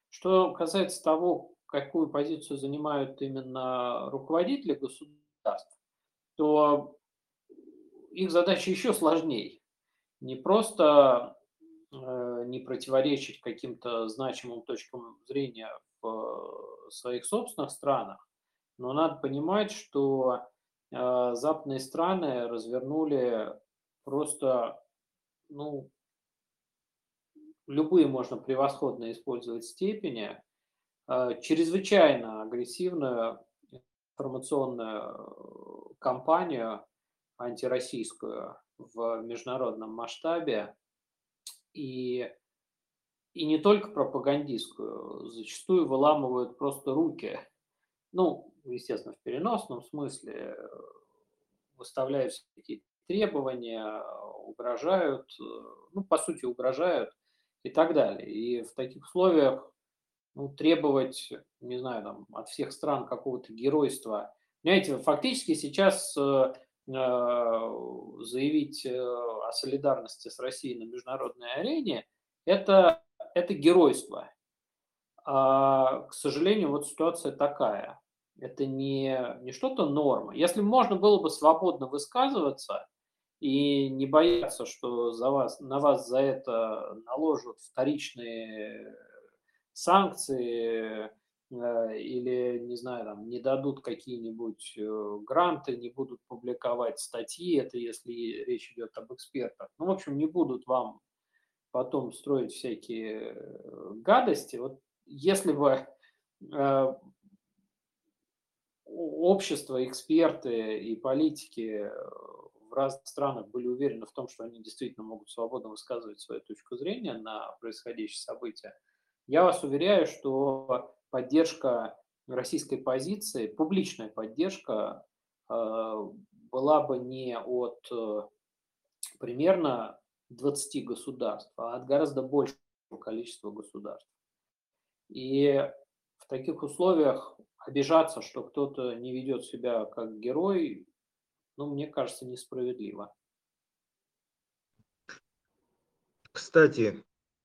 Что касается того, какую позицию занимают именно руководители государств, то их задача еще сложнее. Не просто э, не противоречить каким-то значимым точкам зрения в своих собственных странах, но надо понимать, что западные страны развернули просто, ну, любые можно превосходно использовать степени Э, чрезвычайно агрессивную информационную кампанию антироссийскую в международном масштабе. И, и не только пропагандистскую, зачастую выламывают просто руки, ну, естественно, в переносном смысле, выставляют эти требования, угрожают, ну, по сути, угрожают и так далее. И в таких условиях ну, требовать, не знаю, там, от всех стран какого-то геройства. Понимаете, фактически сейчас э, э, заявить э, о солидарности с Россией на международной арене это, это геройство. А, к сожалению, вот ситуация такая. Это не, не что-то норма. Если можно было бы свободно высказываться и не бояться, что за вас, на вас за это наложат вторичные санкции э, или, не знаю, там, не дадут какие-нибудь э, гранты, не будут публиковать статьи, это если речь идет об экспертах. Ну, в общем, не будут вам потом строить всякие э, гадости. Вот если бы общество, эксперты и политики в разных странах были уверены в том, что они действительно могут свободно высказывать свою точку зрения на происходящие события, я вас уверяю, что поддержка российской позиции, публичная поддержка э, была бы не от э, примерно 20 государств, а от гораздо большего количества государств. И в таких условиях обижаться, что кто-то не ведет себя как герой, ну, мне кажется, несправедливо. Кстати,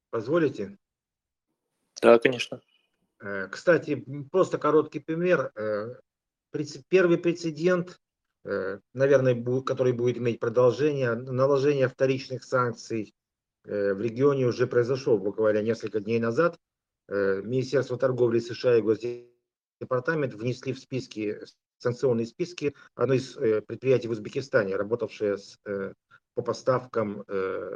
позволите? Да, конечно. Э, кстати, просто короткий пример. Э, первый прецедент, э, наверное, который будет иметь продолжение, наложение вторичных санкций в регионе уже произошел буквально несколько дней назад. Министерство торговли США и Госдепартамент внесли в списки, санкционные списки, одно из предприятий в Узбекистане, работавшее с, по поставкам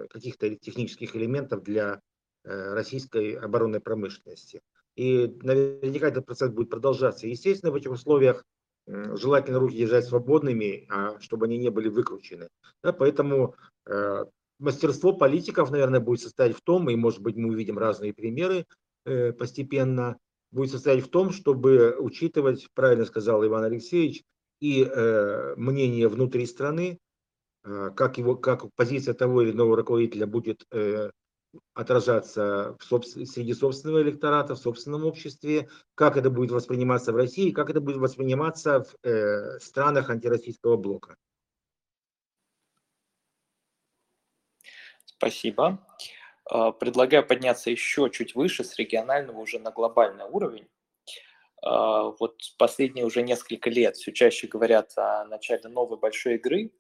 каких-то технических элементов для Э, российской оборонной промышленности. И наверняка этот процесс будет продолжаться. Естественно, в этих условиях желательно руки держать свободными, а чтобы они не были выкручены. Поэтому э, мастерство политиков, наверное, будет состоять в том, и, может быть, мы увидим разные примеры э, постепенно, будет состоять в том, чтобы учитывать, правильно сказал Иван Алексеевич, и э, мнение внутри страны, э, как, его, как позиция того или иного руководителя будет э, отражаться в собствен... среди собственного электората, в собственном обществе, как это будет восприниматься в России, как это будет восприниматься в э, странах антироссийского блока. Спасибо. А, предлагаю подняться еще чуть выше, с регионального уже на глобальный уровень. А, вот последние уже несколько лет все чаще говорят о начале новой большой игры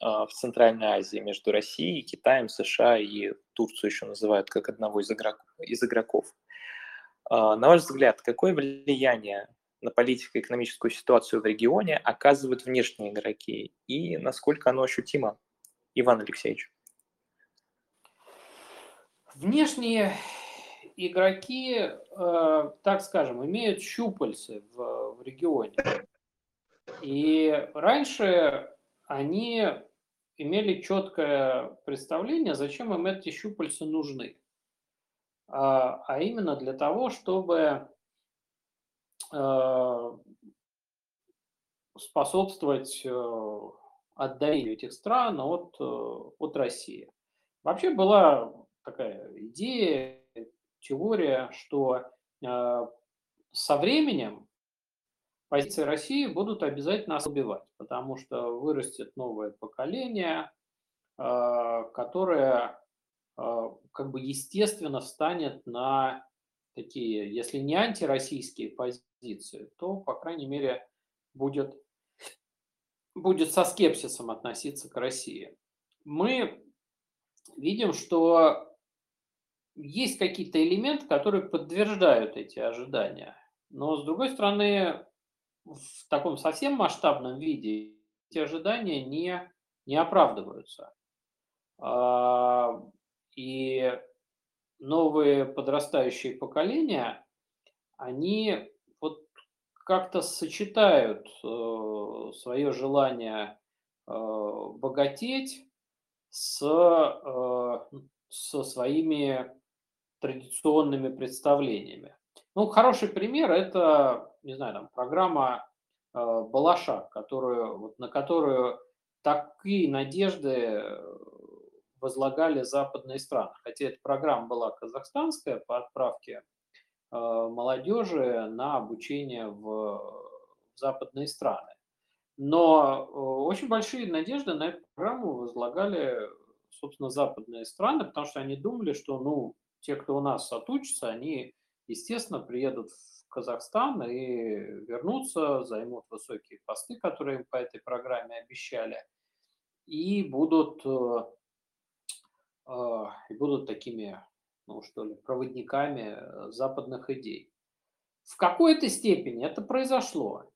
а, в Центральной Азии между Россией, Китаем, США и Турцию еще называют как одного из игроков. Из игроков. На ваш взгляд, какое влияние на политико-экономическую ситуацию в регионе оказывают внешние игроки и насколько оно ощутимо, Иван Алексеевич? Внешние игроки, э, так скажем, имеют щупальцы в, в регионе. И раньше они имели четкое представление, зачем им эти щупальцы нужны. А, а именно для того, чтобы э, способствовать э, отдалению этих стран от, от России. Вообще была такая идея, теория, что э, со временем позиции России будут обязательно ослабевать, потому что вырастет новое поколение, э, которое э, как бы естественно встанет на такие, если не антироссийские позиции, то, по крайней мере, будет, будет со скепсисом относиться к России. Мы видим, что есть какие-то элементы, которые подтверждают эти ожидания. Но, с другой стороны, в таком совсем масштабном виде эти ожидания не, не оправдываются. А, и новые подрастающие поколения, они вот как-то сочетают э, свое желание э, богатеть с, э, со своими традиционными представлениями. Ну, хороший пример – это, не знаю, там, программа э, Балаша, которую, вот, на которую такие надежды возлагали западные страны. Хотя эта программа была казахстанская по отправке э, молодежи на обучение в, в западные страны. Но э, очень большие надежды на эту программу возлагали, собственно, западные страны, потому что они думали, что, ну, те, кто у нас отучится, они, естественно, приедут в Казахстан и вернутся, займут высокие посты, которые им по этой программе обещали, и будут, э, э, и будут такими, ну что ли, проводниками западных идей. В какой-то степени это произошло,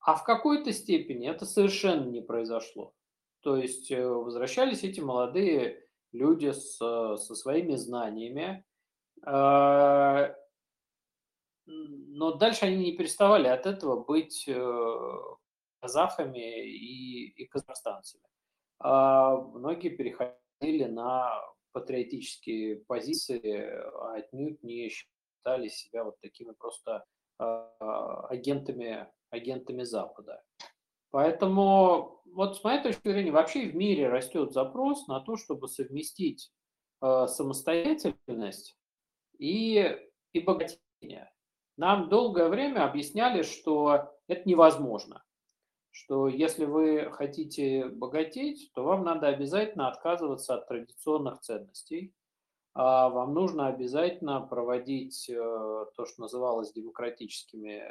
а в какой-то степени это совершенно не произошло. То есть э, возвращались эти молодые люди с, со своими знаниями, а, но дальше они не переставали от этого быть э, казахами и, и казахстанцами. А многие переходили на патриотические позиции, а отнюдь не считали себя вот такими просто агентами, агентами Запада. Поэтому вот с моей точки зрения вообще в мире растет запрос на то, чтобы совместить э, самостоятельность и, и богатение. Нам долгое время объясняли, что это невозможно, что если вы хотите богатеть, то вам надо обязательно отказываться от традиционных ценностей, а вам нужно обязательно проводить э, то, что называлось демократическими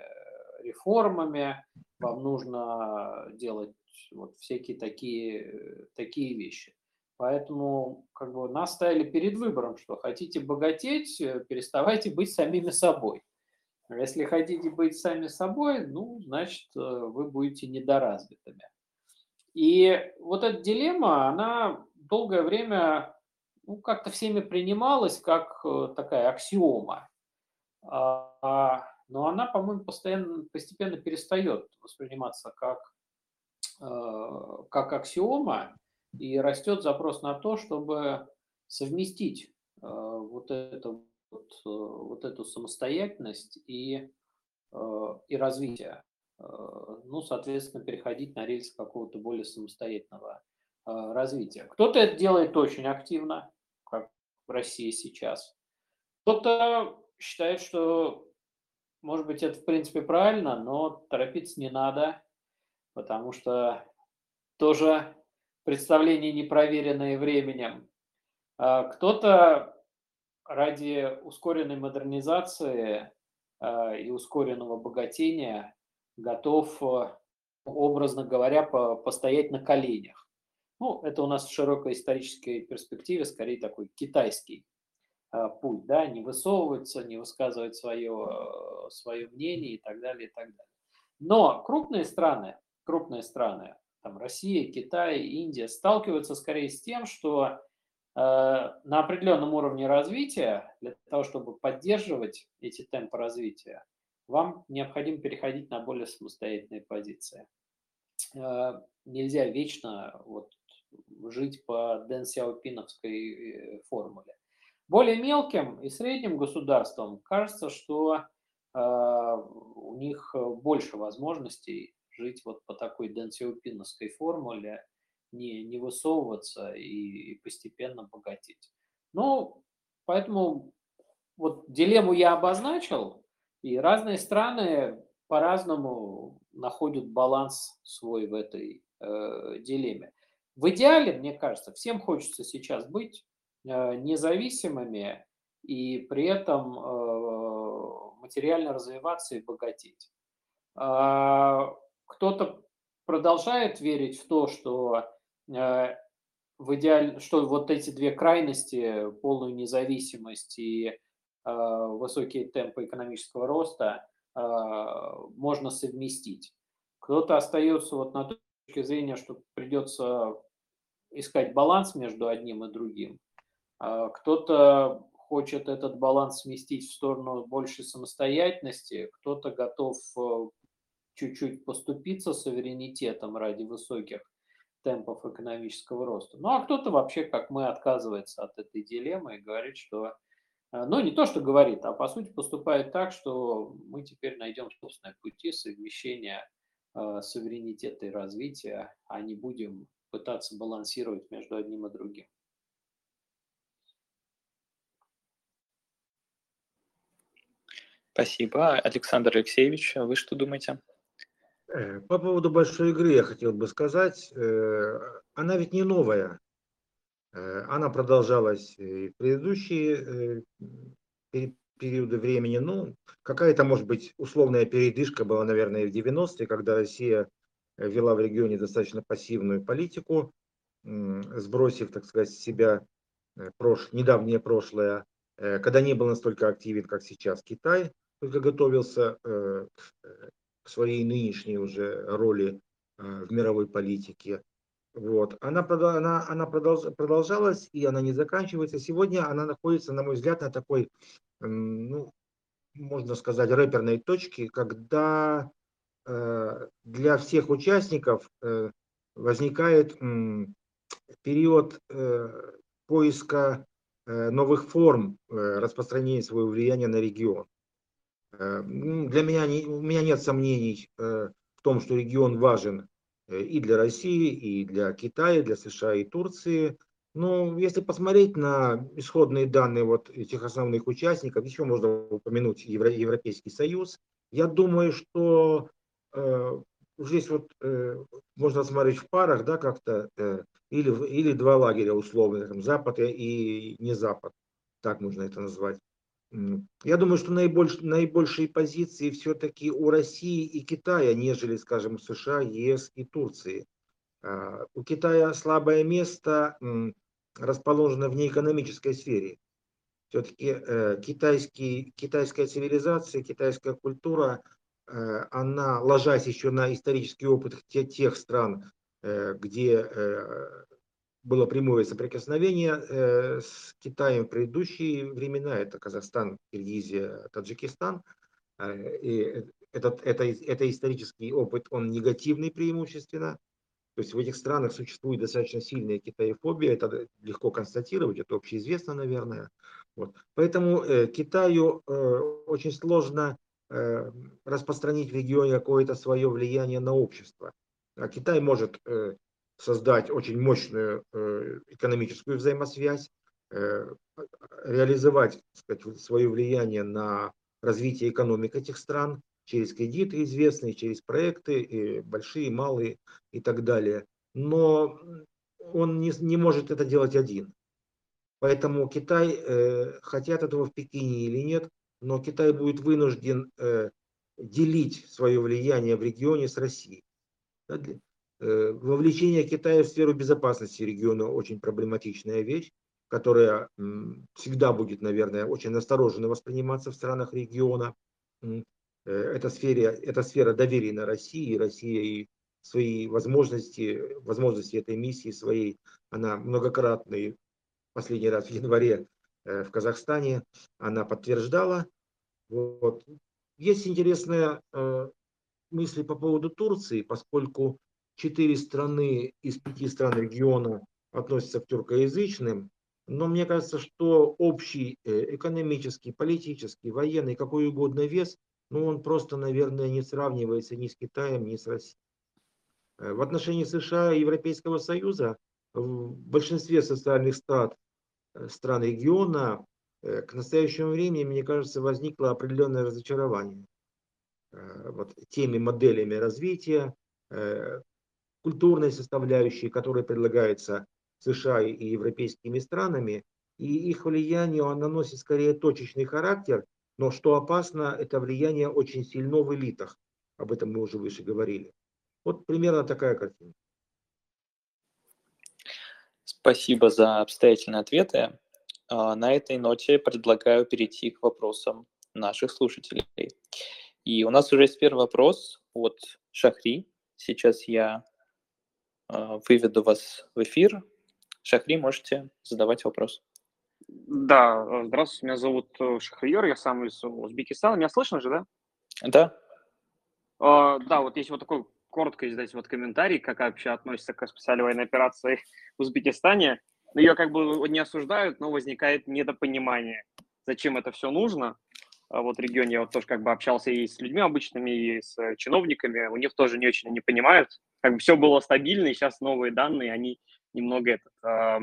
реформами, вам нужно делать вот всякие такие, такие вещи. Поэтому как бы, нас ставили перед выбором, что хотите богатеть, э, переставайте быть самими собой. А если хотите быть сами собой, ну, значит, э, вы будете недоразвитыми. И вот эта дилемма, она долгое время ну, как-то всеми принималась как э, такая аксиома. Но она, по-моему, постоянно, постепенно перестает восприниматься как, э, как аксиома, и растет запрос на то, чтобы совместить э, вот, это, вот, э, вот эту самостоятельность и, и развитие. Ну, соответственно, переходить на рельсы какого-то более самостоятельного развития. Кто-то это делает очень активно, как в России сейчас. Кто-то считает, что может быть, это в принципе правильно, но торопиться не надо, потому что тоже представления, не проверенные временем. А, кто-то ради ускоренной модернизации а, и ускоренного богатения готов, образно говоря, постоять на коленях. Ну, это у нас в широкой исторической перспективе скорее такой китайский путь, да, не высовываться, не высказывать свое, свое мнение и так далее, и так далее. Но крупные страны, крупные страны, там Россия, Китай, Индия, сталкиваются скорее с тем, что э, на определенном уровне развития, для того, чтобы поддерживать эти темпы развития, вам необходимо переходить на более самостоятельные позиции. Э, нельзя вечно вот, жить по Дэн Сяопиновской э, формуле. Более мелким и средним государствам кажется, что э, у них больше возможностей жить вот по такой Дэн Сяопиновской формуле, не, не высовываться и, и постепенно богатеть. Ну, поэтому вот дилемму я обозначил, и разные страны по-разному находят баланс свой в этой э, дилемме. В идеале, мне кажется, всем хочется сейчас быть э, независимыми и при этом э, материально развиваться и богатеть. Э, кто-то продолжает верить в то, что э, в идеале, что вот эти две крайности, полную независимость и э, высокие темпы экономического роста, э, можно совместить. Кто-то остается вот на точке зрения, что придется искать баланс между одним и другим. А кто-то хочет этот баланс сместить в сторону большей самостоятельности, кто-то готов э, чуть-чуть поступиться суверенитетом ради высоких темпов экономического роста. Ну а кто-то вообще, как мы, отказывается от этой дилеммы и говорит, что, э, ну не то, что говорит, а по сути поступает так, что мы теперь найдем собственные пути совмещения э, суверенитета и развития, а не будем пытаться балансировать между одним и другим. Спасибо. Александр Алексеевич, вы что думаете? Э, по поводу большой игры я хотел бы сказать, э, она ведь не новая. Э, она продолжалась и в предыдущие периоды времени. Ну, какая-то, может быть, условная передышка была, наверное, в 90-е, когда Россия вела в регионе достаточно пассивную политику, сбросив, так сказать, себя прош... недавнее прошлое, когда не был настолько активен, как сейчас Китай, только готовился к своей нынешней уже роли в мировой политике. Вот. Она, она, она продолжалась и она не заканчивается. Сегодня она находится, на мой взгляд, на такой, ну, можно сказать, рэперной точке, когда Э, для всех участников э, возникает период э, поиска новых форм распространения своего влияния на регион. Для меня, у меня нет сомнений в том, что регион важен и для России, и для Китая, для США и Турции. Но если посмотреть на исходные данные вот этих основных участников, еще можно упомянуть Европейский Союз, я думаю, что Э, здесь вот э, можно смотреть в парах, да, как-то, э, или, или два лагеря условно, там, Запад и не Запад, так можно это назвать. Я думаю, что наибольш, наибольшие позиции все-таки у России и Китая, нежели, скажем, у США, ЕС и Турции. А, у Китая слабое место расположено в неэкономической сфере. Все-таки китайский, китайская цивилизация, китайская культура – Э, она, ложась еще на исторический опыт тех, тех стран, э, где э, было прямое соприкосновение с Китаем в предыдущие времена, это Казахстан, Киргизия, Таджикистан, и этот, это, это исторический опыт, он негативный преимущественно, то есть в этих странах существует достаточно сильная китаефобия, это легко констатировать, это общеизвестно, наверное. Вот. Поэтому э, Китаю э, очень сложно Э, распространить в регионе какое-то свое влияние на общество. А Китай может э, создать очень мощную э, экономическую взаимосвязь, реализовать сказать, свое влияние на развитие экономик этих стран через кредиты известные, через проекты, большие, малые и так далее. Но он не, не может это делать один. Поэтому Китай, хотят этого в Пекине или нет, но Китай будет вынужден э, делить свое влияние в регионе с Россией. Э, вовлечение Китая в сферу безопасности региона очень проблематичная вещь. которая всегда будет, наверное, очень настороженно восприниматься в странах региона. Это, сфере, это сфера доверия России, Россия и свои возможности, возможности этой миссии своей, она многократно, последний раз в январе э, в Казахстане, она подтверждала. Вот. Есть интересные э, мысли по поводу Турции, поскольку четыре страны из пяти стран региона относятся к тюркоязычным, но мне кажется, что общий э, экономический, политический, военный, какой угодно вес, ну он просто, наверное, не сравнивается ни с Китаем, ни с Россией. Э, в отношении США и Европейского Союза в большинстве социальных стран, э, стран региона к настоящему времени, мне кажется, возникло определенное разочарование вот, теми моделями развития, культурной составляющей, которая предлагается США и европейскими странами, и их влияние оно носит скорее точечный характер, но что опасно, это влияние очень сильно в элитах. Об этом мы уже выше говорили. Вот примерно такая картина. Спасибо за обстоятельные ответы. А, на этой ноте предлагаю перейти к вопросам наших слушателей. И у нас уже есть первый вопрос от Шахри. Сейчас я выведу вас в эфир. Шахри, можете задавать вопрос. Да, э, здравствуйте, меня зовут э, Шахриер, я сам из Узбекистана. Меня слышно же, да? Да. Uh, да, вот есть вот такой коротко здесь вот комментарий, как вообще относится к специальной военной операции в Узбекистане. Ее как бы не осуждают, но возникает недопонимание, зачем это все нужно. А вот в регионе я вот тоже как бы общался и с людьми обычными, и с чиновниками, у них тоже не очень не понимают. Как бы все было стабильно, и сейчас новые данные, они немного этот, э,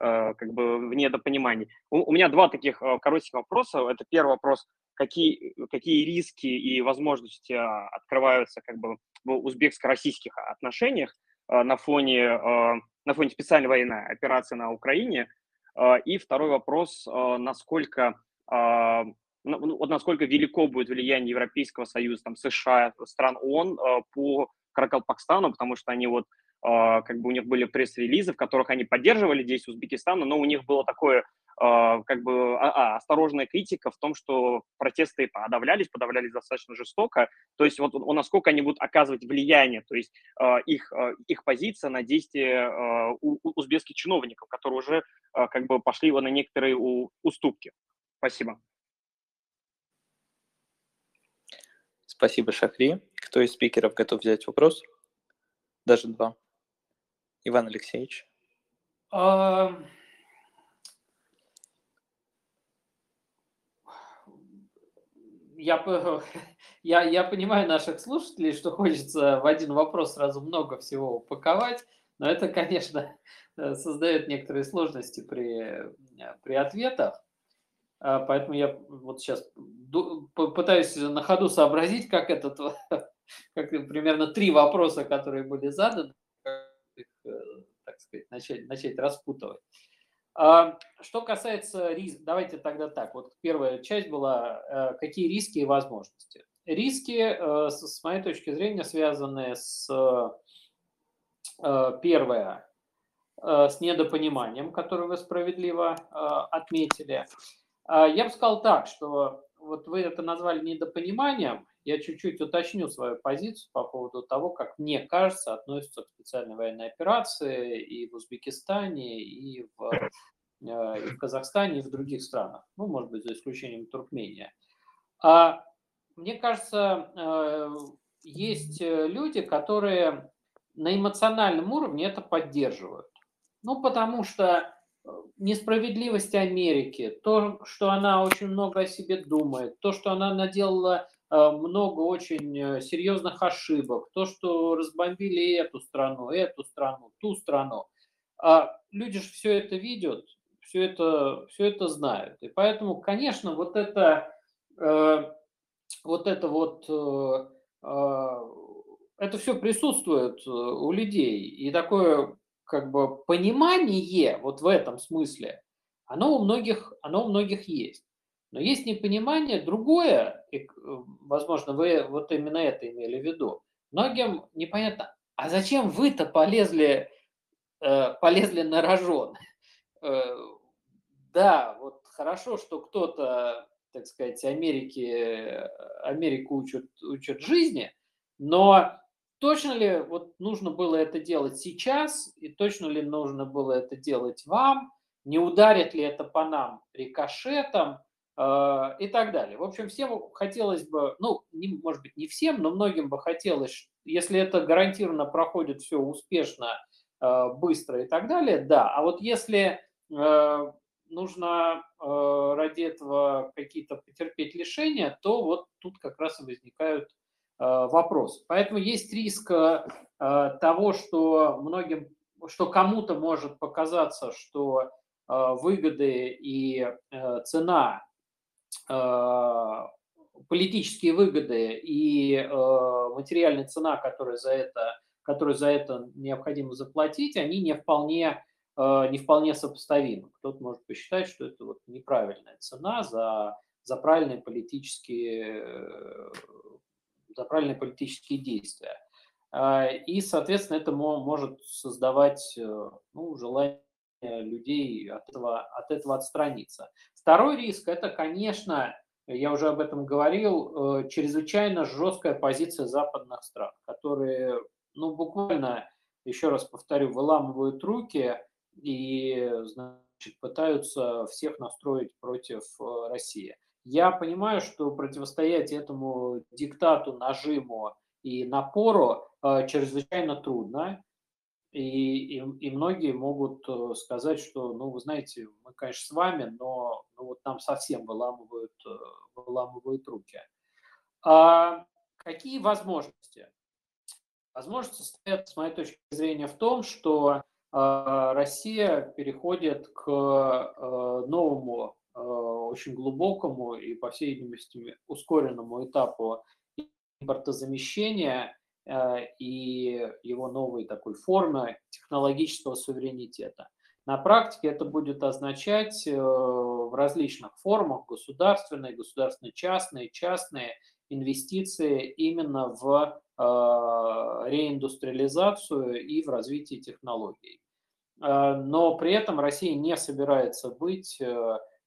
э, как бы в недопонимании. У, у меня два таких э, коротких вопроса. Это первый вопрос, какие, какие риски и возможности открываются как бы в узбекско-российских отношениях на фоне, на фоне специальной военной операции на Украине. И второй вопрос, насколько ну, вот насколько велико будет влияние Европейского Союза, там, США, стран ООН по Каракалпакстану, потому что они вот а, как бы у них были пресс-релизы, в которых они поддерживали действия Узбекистана, но у них было такое а, как бы а, а, осторожная критика в том, что протесты подавлялись, подавлялись достаточно жестоко. То есть вот, вот насколько они будут оказывать влияние, то есть их, их позиция на действия у, у узбекских чиновников, которые уже как бы пошли на некоторые уступки. Спасибо. Спасибо, Шахри. Кто из спикеров готов взять вопрос? Даже два. Иван Алексеевич? А... Я, я, я понимаю наших слушателей, что хочется в один вопрос сразу много всего упаковать, но это, конечно, создает некоторые сложности при, при ответах. А, поэтому я вот сейчас пытаюсь на ходу сообразить, как этот, как примерно три вопроса, которые были заданы, их, э, так сказать, начать, начать распутывать. А, что касается рисков, давайте тогда так. Вот первая часть была, э, какие риски и возможности. Риски, э, с моей точки зрения, связаны с, первое, с недопониманием, которое вы справедливо отметили. А, я бы сказал так, что вот вы это назвали недопониманием, я чуть-чуть уточню свою позицию по поводу того, как мне кажется, относятся к специальной военной операции и в Узбекистане, и в, э, и в Казахстане, и в других странах. Ну, может быть, за исключением Туркмении. А мне кажется, э, есть люди, которые на эмоциональном уровне это поддерживают. Ну, потому что несправедливость Америки, то, что она очень много о себе думает, то, что она наделала э, много очень э, серьезных ошибок, то, что разбомбили эту страну, эту страну, ту страну. А люди же все это видят, все это, все это знают. И поэтому, конечно, вот это, э, вот это вот, это все присутствует у людей. И такое как бы понимание вот в этом смысле, оно у многих, оно у многих есть. Но есть непонимание другое, и, э, возможно, вы вот именно это имели в виду. Многим непонятно, а зачем вы-то полезли, э, полезли на рожон? Э, да, вот хорошо, что кто-то, так сказать, Америки, Америку учат, учат жизни, но точно ли вот нужно было это делать сейчас, и точно ли нужно было это делать вам, не ударит ли это по нам рикошетом э, и так далее. В общем, всем хотелось бы, ну, не, может быть, не всем, но многим бы хотелось, если это гарантированно проходит все успешно, э, быстро и так далее, да. А вот если э, нужно э, ради этого какие-то потерпеть лишения, то вот тут как раз и возникают э, вопросы. Поэтому есть риск э, того, что многим, что кому-то может показаться, что Э, выгоды и э, цена, э, политические выгоды и материальная цена, которая за это, которую за это необходимо заплатить, они не вполне, не вполне сопоставимы. Кто-то может посчитать, что это вот неправильная цена за, за правильные политические за правильные политические действия. И, соответственно, это может создавать ну, желание людей от этого, от этого отстраниться. Второй риск – это, конечно, я уже об этом говорил, э, чрезвычайно жесткая позиция западных стран, которые, ну, буквально, еще раз повторю, выламывают руки и, значит, пытаются всех настроить против э, России. Я понимаю, что противостоять этому диктату, нажиму и напору э, чрезвычайно трудно. И, и, и многие могут э, сказать, что, ну, вы знаете, мы, конечно, с вами, но ну, вот нам совсем выламывают, э, выламывают руки. А какие возможности? Возможности стоят, с моей точки зрения, в том, что э, Россия переходит к э, новому, очень глубокому и, по всей видимости, ускоренному этапу импортозамещения Э, и его новой такой формы технологического суверенитета. На практике это будет означать э, в различных формах государственные, государственно-частные, частные инвестиции именно в э, реиндустриализацию и в развитие технологий. Но при этом Россия не собирается быть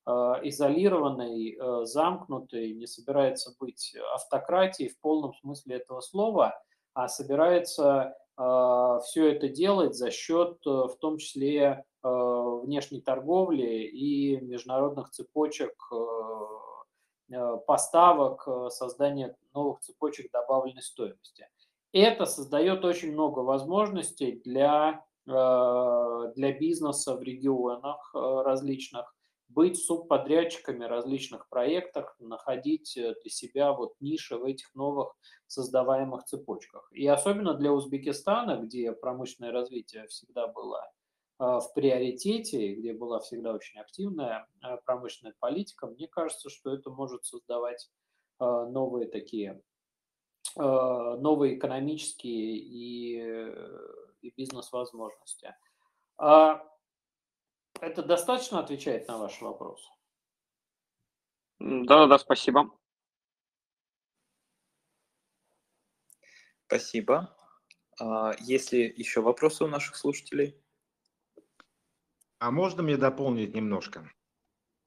изолированной, замкнутой, не собирается быть автократией в полном смысле этого слова – а собирается а, все это делать за счет, в том числе, внешней торговли и международных цепочек поставок, создания новых цепочек добавленной стоимости. Это создает очень много возможностей для, для бизнеса в регионах различных, быть субподрядчиками различных проектов, находить для себя вот ниши в этих новых создаваемых цепочках. И особенно для Узбекистана, где промышленное развитие всегда было а, в приоритете, где была всегда очень активная а, промышленная политика, мне кажется, что это может создавать а, новые такие, новые экономические и, и бизнес-возможности. Это достаточно отвечает на ваш вопрос? Да-да-да, спасибо. Спасибо. А, есть ли еще вопросы у наших слушателей? А можно мне дополнить немножко?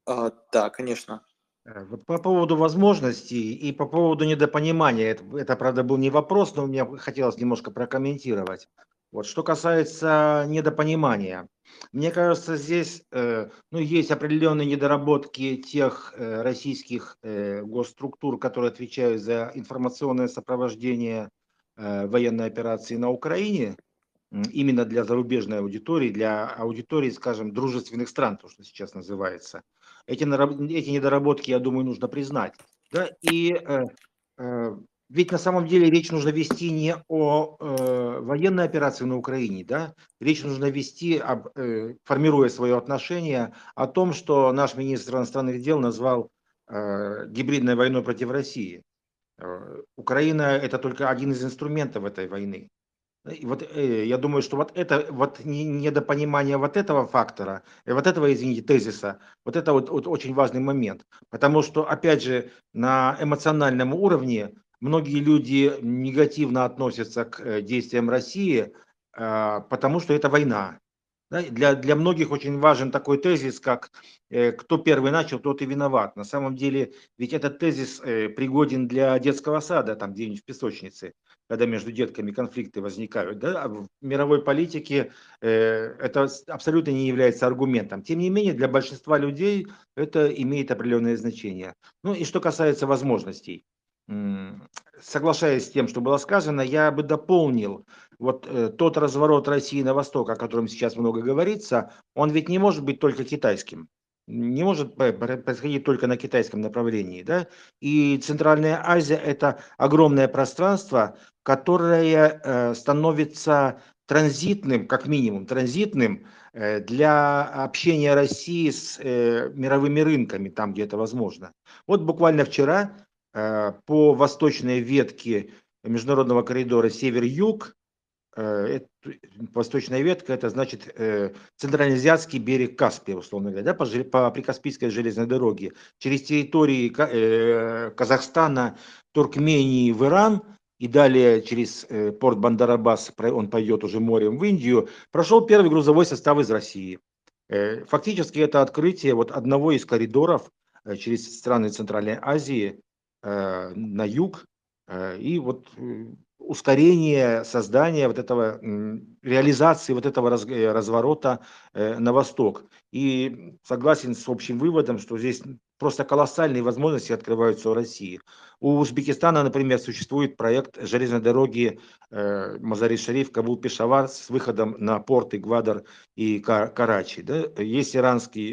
А, да, конечно. Э, вот по поводу возможностей и по поводу недопонимания, это, это, правда, был не вопрос, но мне хотелось немножко прокомментировать. Вот, что касается недопонимания, мне кажется, здесь э, ну, есть определенные недоработки тех э, российских э, госструктур, которые отвечают за информационное сопровождение военной операции на Украине, именно для зарубежной аудитории, для аудитории, скажем, дружественных стран, то, что сейчас называется. Эти, эти недоработки, я думаю, нужно признать. Да? И ведь на самом деле речь нужно вести не о э, военной операции на Украине, да? Речь нужно вести, об, э, формируя свое отношение, о том, что наш министр иностранных дел назвал э, гибридной войной против России. Э, Украина – это только один из инструментов этой войны. И вот э, я думаю, что вот это вот недопонимание вот этого фактора, э, вот этого, извините, тезиса, вот это вот, вот очень важный момент. Потому что, опять же, на эмоциональном уровне многие люди негативно относятся к э, действиям России, а, потому что это война. Для, для многих очень важен такой тезис, как э, «кто первый начал, тот и виноват». На самом деле, ведь этот тезис э, пригоден для детского сада, там где-нибудь в песочнице, когда между детками конфликты возникают. Да? А в мировой политике это абсолютно не является аргументом. Тем не менее, для большинства людей это имеет определенное значение. Ну и что касается возможностей соглашаясь с тем, что было сказано, я бы дополнил вот э, тот разворот России на восток, о котором сейчас много говорится, он ведь не может быть только китайским. Не может происходить только на китайском направлении. Да? И Центральная Азия – это огромное пространство, которое э, становится транзитным, как минимум, транзитным э, для общения России с э, мировыми рынками, там, где это возможно. Вот буквально вчера по восточной ветке международного коридора север-юг. Э, восточная ветка – это значит э, центральноазиатский берег Каспия, условно говоря, да, по, по Прикаспийской железной дороге. Через территории Казахстана, Туркмении в Иран и далее через порт Бандарабас он пойдет уже морем в Индию, прошел первый грузовой состав из России. Фактически это открытие вот одного из коридоров через страны Центральной Азии, Э, на юг, э, и вот э, ускорение создания вот этого, реализации вот этого разворота на восток. И согласен с общим выводом, что здесь просто колоссальные возможности открываются у России. У Узбекистана, например, существует проект железной дороги Мазари-Шариф, Кабул-Пешавар с выходом на порты Гвадар и Карачи. Да? Есть иранский,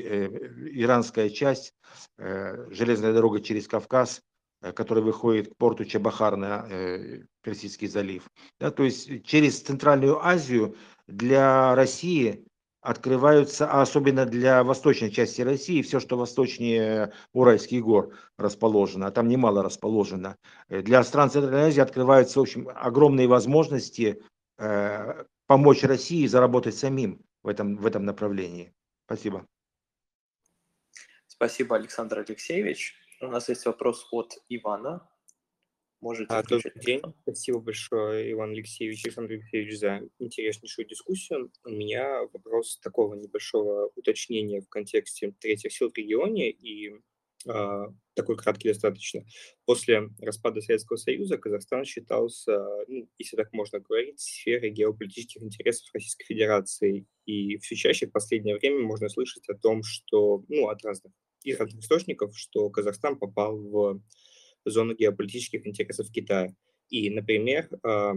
иранская часть, железная дорога через Кавказ, Э, который выходит к порту Чебахар на э, Персидский залив. Да, то есть через Центральную Азию для России открываются, а особенно для восточной части России, все, что восточнее Уральских гор расположено, а там немало расположено. Э, для стран Центральной Азии открываются, в общем, огромные возможности э, помочь России заработать самим в этом, в этом направлении. Спасибо. Спасибо, Александр Алексеевич. У нас есть вопрос от Ивана. Можете а, Добрый день. Спасибо большое, Иван Алексеевич, Александр Алексеевич, за интереснейшую дискуссию. У меня вопрос такого небольшого уточнения в контексте третьих сил в регионе и э, такой краткий достаточно. После распада Советского Союза Казахстан считался, ну, если так можно говорить, сферой геополитических интересов Российской Федерации. И все чаще в последнее время можно слышать о том, что, ну, от разных из разных источников, что Казахстан попал в зону геополитических интересов Китая. И, например, а,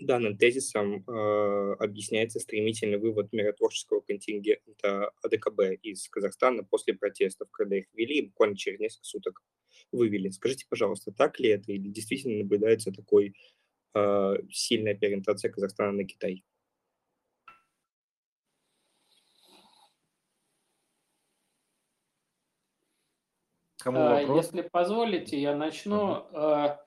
данным тезисом а, объясняется стремительный вывод миротворческого контингента АДКБ из Казахстана после протестов, когда их ввели, буквально через несколько суток вывели. Скажите, пожалуйста, так ли это или действительно наблюдается такой э, сильная переориентация Казахстана на Китай? Кому а, вопрос? Если позволите, я начну. Угу.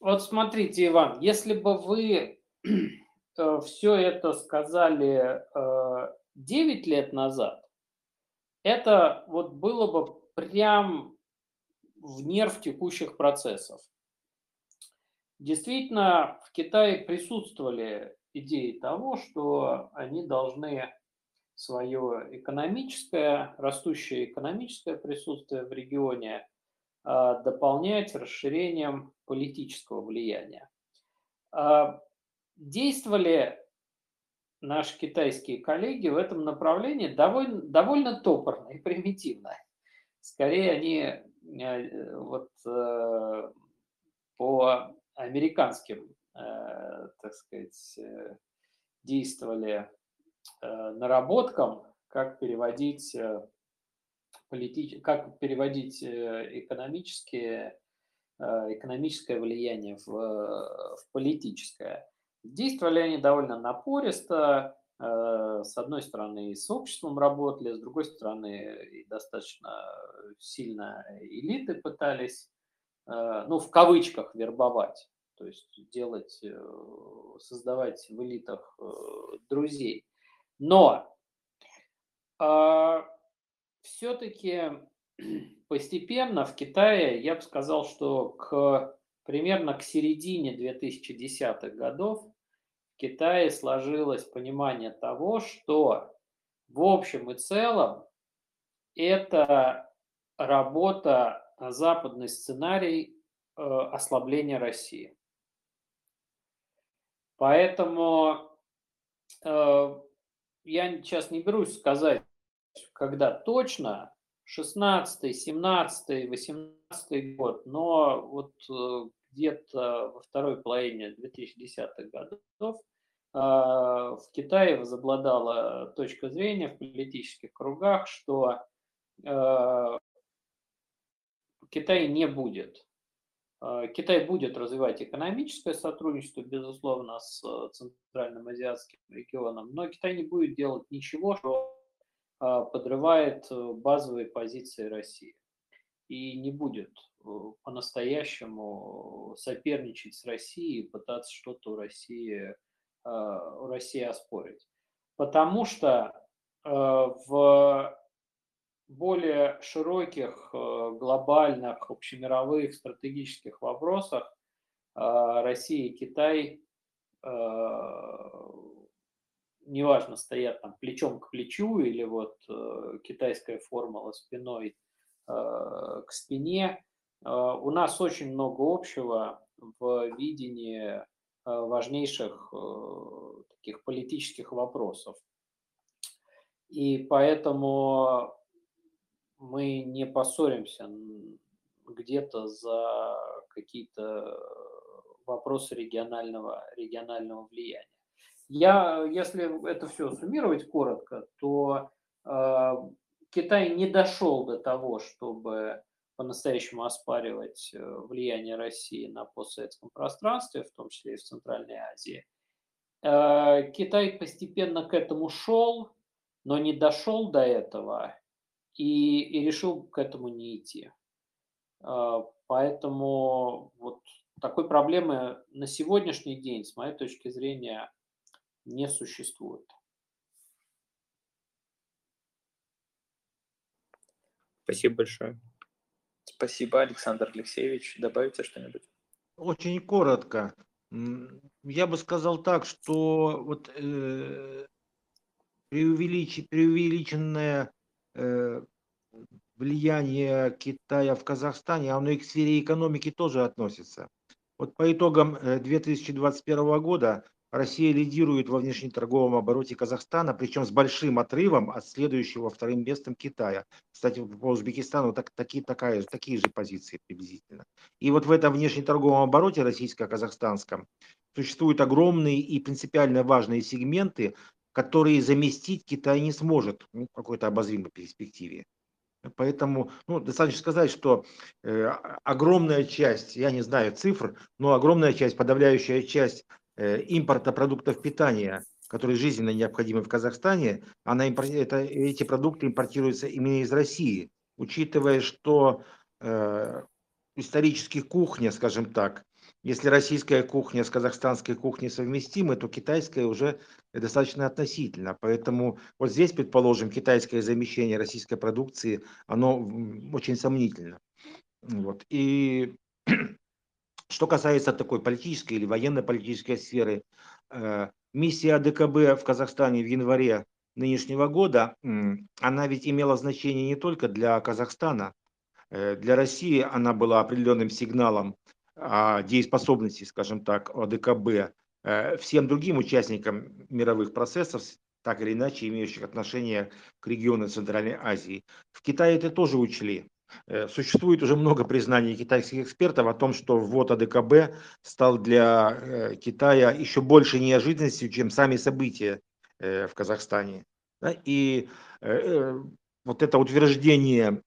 Вот смотрите, Иван, если бы вы э, все это сказали 9 лет назад, это вот было бы прям в нерв текущих процессов. Действительно, в Китае присутствовали идеи того, что они должны свое экономическое, растущее экономическое присутствие в регионе а, дополнять расширением политического влияния. А, действовали наши китайские коллеги в этом направлении довольно, довольно топорно и примитивно. Скорее они э, вот э, по американским, э, так сказать, действовали наработкам, как переводить, э, политич... как переводить э, экономические, экономическое влияние в, в политическое. Действовали они довольно напористо, с одной стороны и с обществом работали, с другой стороны и достаточно сильно элиты пытались, ну, в кавычках, вербовать, то есть делать, создавать в элитах друзей. Но э, все-таки постепенно в Китае, я бы сказал, что к примерно к середине 2010-х годов в Китае сложилось понимание того, что в общем и целом это работа, западный сценарий э, ослабления России. Поэтому э, я сейчас не берусь сказать, когда точно, 16, 17, 18 год, но вот э, где-то во второй половине 2010-х годов э, в Китае возобладала точка зрения в политических кругах, что э, Китай не будет. Китай будет развивать экономическое сотрудничество, безусловно, с Центральным Азиатским регионом, но Китай не будет делать ничего, что подрывает базовые позиции России и не будет э, по-настоящему соперничать с Россией, пытаться что-то у России, э, у России оспорить. Потому что э, в более широких, глобальных, общемировых стратегических вопросах Россия и Китай, неважно, стоят там плечом к плечу или вот китайская формула спиной Э, к спине. Э, у нас очень много общего в видении э, важнейших таких политических вопросов. И поэтому мы не поссоримся где-то за какие-то вопросы регионального, регионального влияния. Я, если это все суммировать коротко, то Китай не дошел до того, чтобы по-настоящему оспаривать э, влияние России на постсоветском пространстве, в том числе и в Центральной Азии. Э, Китай постепенно к этому шел, но не дошел до этого и, и решил к этому не идти. Э, поэтому вот такой проблемы на сегодняшний день, с моей точки зрения, не существует. Спасибо большое. Спасибо, Александр Алексеевич. Добавите что-нибудь? Очень коротко. Я бы сказал так, что вот э, преувелич, преувеличенное влияние Китая в Казахстане, оно и к сфере экономики тоже относится. Вот по итогам 2021 э, года Россия лидирует во внешнеторговом обороте Казахстана, причем с большим отрывом от следующего вторым местом Китая. Кстати, по Узбекистану так, такие, такая, такие же позиции приблизительно. И вот в этом внешнеторговом обороте российско-казахстанском существуют огромные и принципиально важные сегменты, которые заместить Китай не сможет ну, в какой-то обозримой перспективе. Поэтому ну, достаточно сказать, что э, огромная часть, я не знаю цифр, но огромная часть, подавляющая часть Э, импорта продуктов питания, которые жизненно необходимы в Казахстане, она, это, эти продукты импортируются именно из России, учитывая, что э, исторически кухня, скажем так, если российская кухня с казахстанской кухней совместимы, то китайская уже достаточно относительно. Поэтому вот здесь, предположим, китайское замещение российской продукции, оно очень сомнительно. Вот. И что касается такой политической или военно-политической сферы, э, миссия АДКБ в Казахстане в январе нынешнего года, она ведь имела значение не только для Казахстана. Э, для России она была определенным сигналом дееспособности, скажем так, АДКБ э, всем другим участникам мировых процессов, так или иначе имеющих отношение к региону Центральной Азии. В Китае это тоже учли. Э, существует уже много признаний китайских экспертов о том, что ввод АДКБ стал для э, Китая еще больше неожиданностью, чем сами события в Казахстане. И вот это утверждение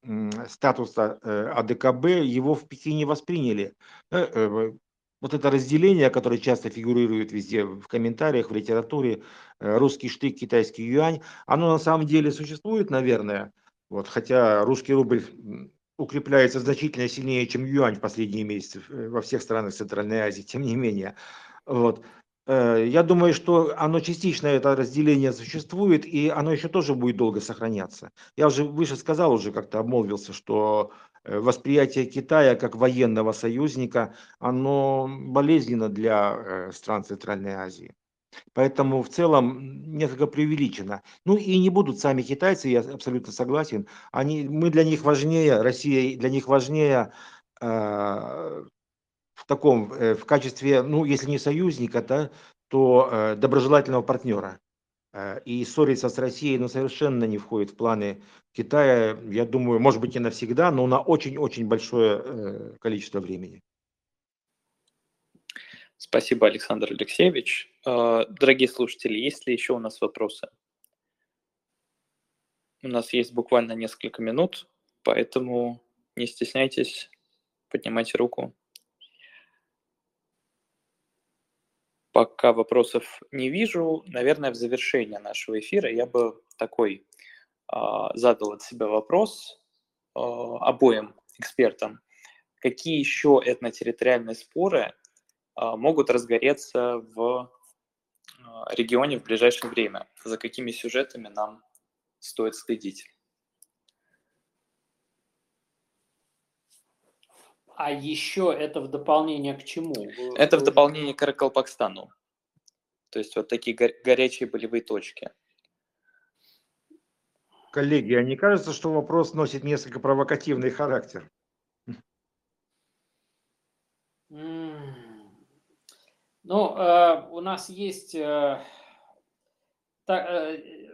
статуса АДКБ, его в Пекине восприняли. Вот это разделение, которое часто фигурирует везде в комментариях, в литературе, русский штык, китайский юань, оно на самом деле существует, наверное, вот, хотя русский рубль укрепляется значительно сильнее, чем юань в последние месяцы э, во всех странах Центральной Азии, тем не менее. Вот. Э, я думаю, что оно частично, это разделение существует, и оно еще тоже будет долго сохраняться. Я уже выше сказал, уже как-то обмолвился, что э, восприятие Китая как военного союзника, оно болезненно для стран Центральной Азии. Поэтому в целом несколько преувеличено. Ну и не будут сами китайцы, я абсолютно согласен. Они, мы для них важнее, Россия для них важнее э, в таком, э, в качестве, ну если не союзника, да, то э, доброжелательного партнера. Э, и ссориться с Россией ну, совершенно не входит в планы Китая, я думаю, может быть, не навсегда, но на очень-очень большое количество времени. Спасибо, Александр Алексеевич. Дорогие слушатели, есть ли еще у нас вопросы? У нас есть буквально несколько минут, поэтому не стесняйтесь, поднимайте руку. Пока вопросов не вижу, наверное, в завершение нашего эфира я бы такой э, задал от себя вопрос э, обоим экспертам. Какие еще этнотерриториальные споры э, могут разгореться в э, регионе в ближайшее время? За какими сюжетами нам стоит следить? А еще это в дополнение к чему? Это в дополнение к Каракалпакстану. То есть вот такие горячие болевые точки. Коллеги, а не кажется, что вопрос носит несколько провокативный характер? Ну, э, у нас есть... Э, так, э,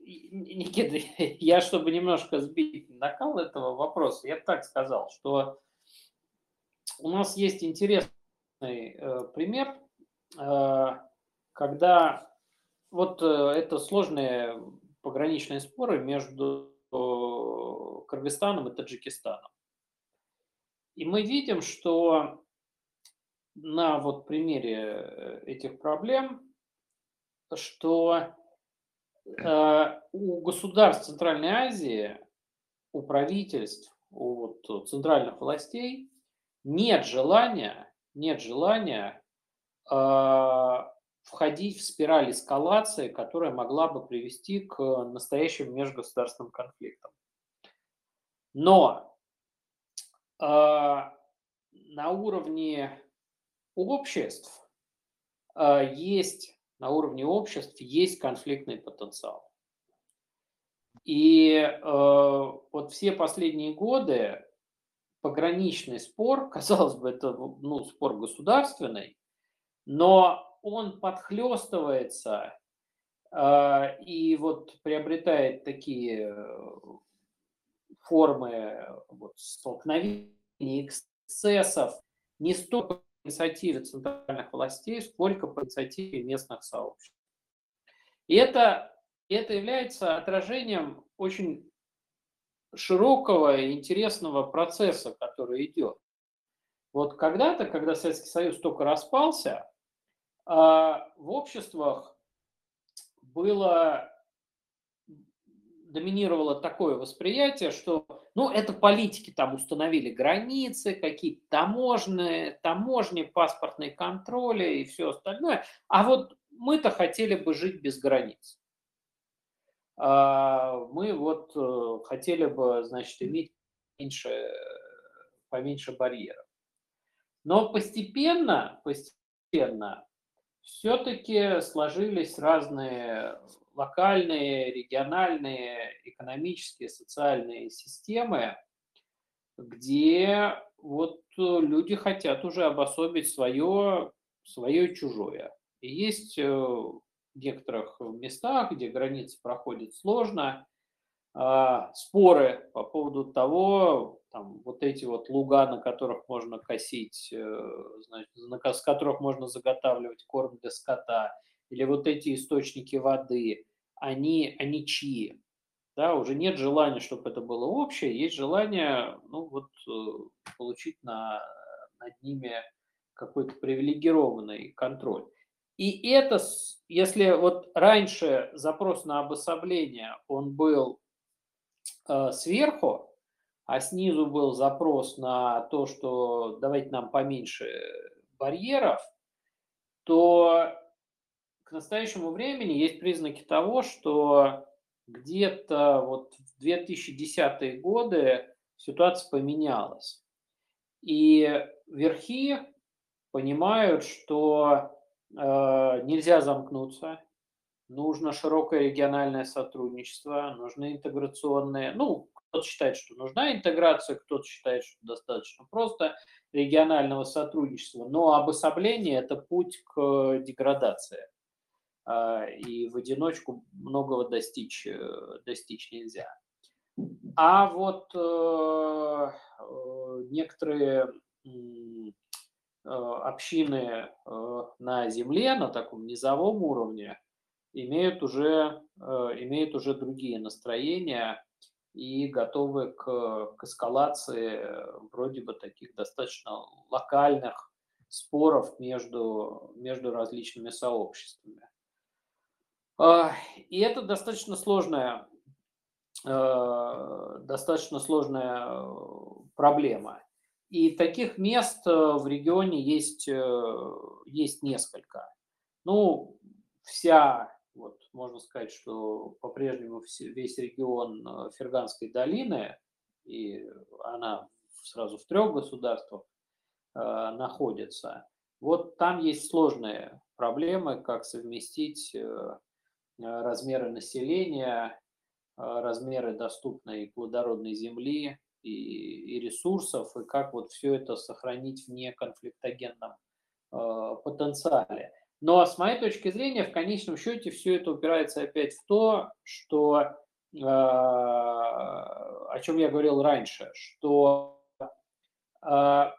Никита, я, чтобы немножко сбить накал этого вопроса, я бы так сказал, что у нас есть интересный э, пример, э, когда вот э, это сложные пограничные споры между Кыргызстаном и Таджикистаном. И мы видим, что на вот примере этих проблем, что у государств Центральной Азии, у правительств, у вот центральных властей нет желания, нет желания э, входить в спираль эскалации, которая могла бы привести к настоящим межгосударственным конфликтам. Но э, на уровне обществ э, есть, на уровне обществ есть конфликтный потенциал. И э, вот все последние годы пограничный спор, казалось бы, это ну, спор государственный, но он подхлестывается э, и вот приобретает такие э, формы вот, столкновений, эксцессов не столько по инициативе центральных властей, сколько по инициативе местных сообществ. И это, это является отражением очень широкого и интересного процесса, который идет. Вот когда-то, когда Советский Союз только распался, а, в обществах было доминировало такое восприятие, что ну, это политики там установили границы, какие-то таможенные, таможни, паспортные контроли и все остальное. А вот мы-то хотели бы жить без границ. А, мы вот э, хотели бы, значит, иметь меньше, поменьше барьеров. Но постепенно, постепенно все-таки сложились разные локальные, региональные, экономические, социальные системы, где вот люди хотят уже обособить свое, свое чужое. И есть э, некоторых местах, где границы проходят сложно, а, споры по поводу того, там, вот эти вот луга, на которых можно косить, э, значит, с которых можно заготавливать корм для скота, или вот эти источники воды, они, они чьи? Да, уже нет желания, чтобы это было общее, есть желание ну, вот, э, получить на, над ними какой-то привилегированный контроль. И это, если вот раньше запрос на обособление, он был э, сверху, а снизу был запрос на то, что давайте нам поменьше барьеров, то к настоящему времени есть признаки того, что где-то вот в 2010-е годы ситуация поменялась. И верхи понимают, что нельзя замкнуться, нужно широкое региональное сотрудничество, нужны интеграционные, ну, кто-то считает, что нужна интеграция, кто-то считает, что достаточно просто регионального сотрудничества, но обособление – это путь к деградации. А, и в одиночку многого достичь, э, достичь нельзя. А вот э, э, некоторые общины на земле, на таком низовом уровне, имеют уже, имеют уже другие настроения и готовы к, к эскалации вроде бы таких достаточно локальных споров между, между различными сообществами. А, и это достаточно сложная, э, достаточно сложная э, проблема. И таких мест э, в регионе есть, есть несколько. Ну, вся, вот можно сказать, что по-прежнему весь регион Ферганской долины, и она сразу в трех государствах находится. Вот там есть сложные проблемы, как совместить Э, размеры населения, э, размеры доступной плодородной земли и, и ресурсов, и как вот все это сохранить в неконфликтогенном э, потенциале. Но с моей точки зрения, в конечном счете, все это упирается опять в то, что, э, о чем я говорил раньше, что э,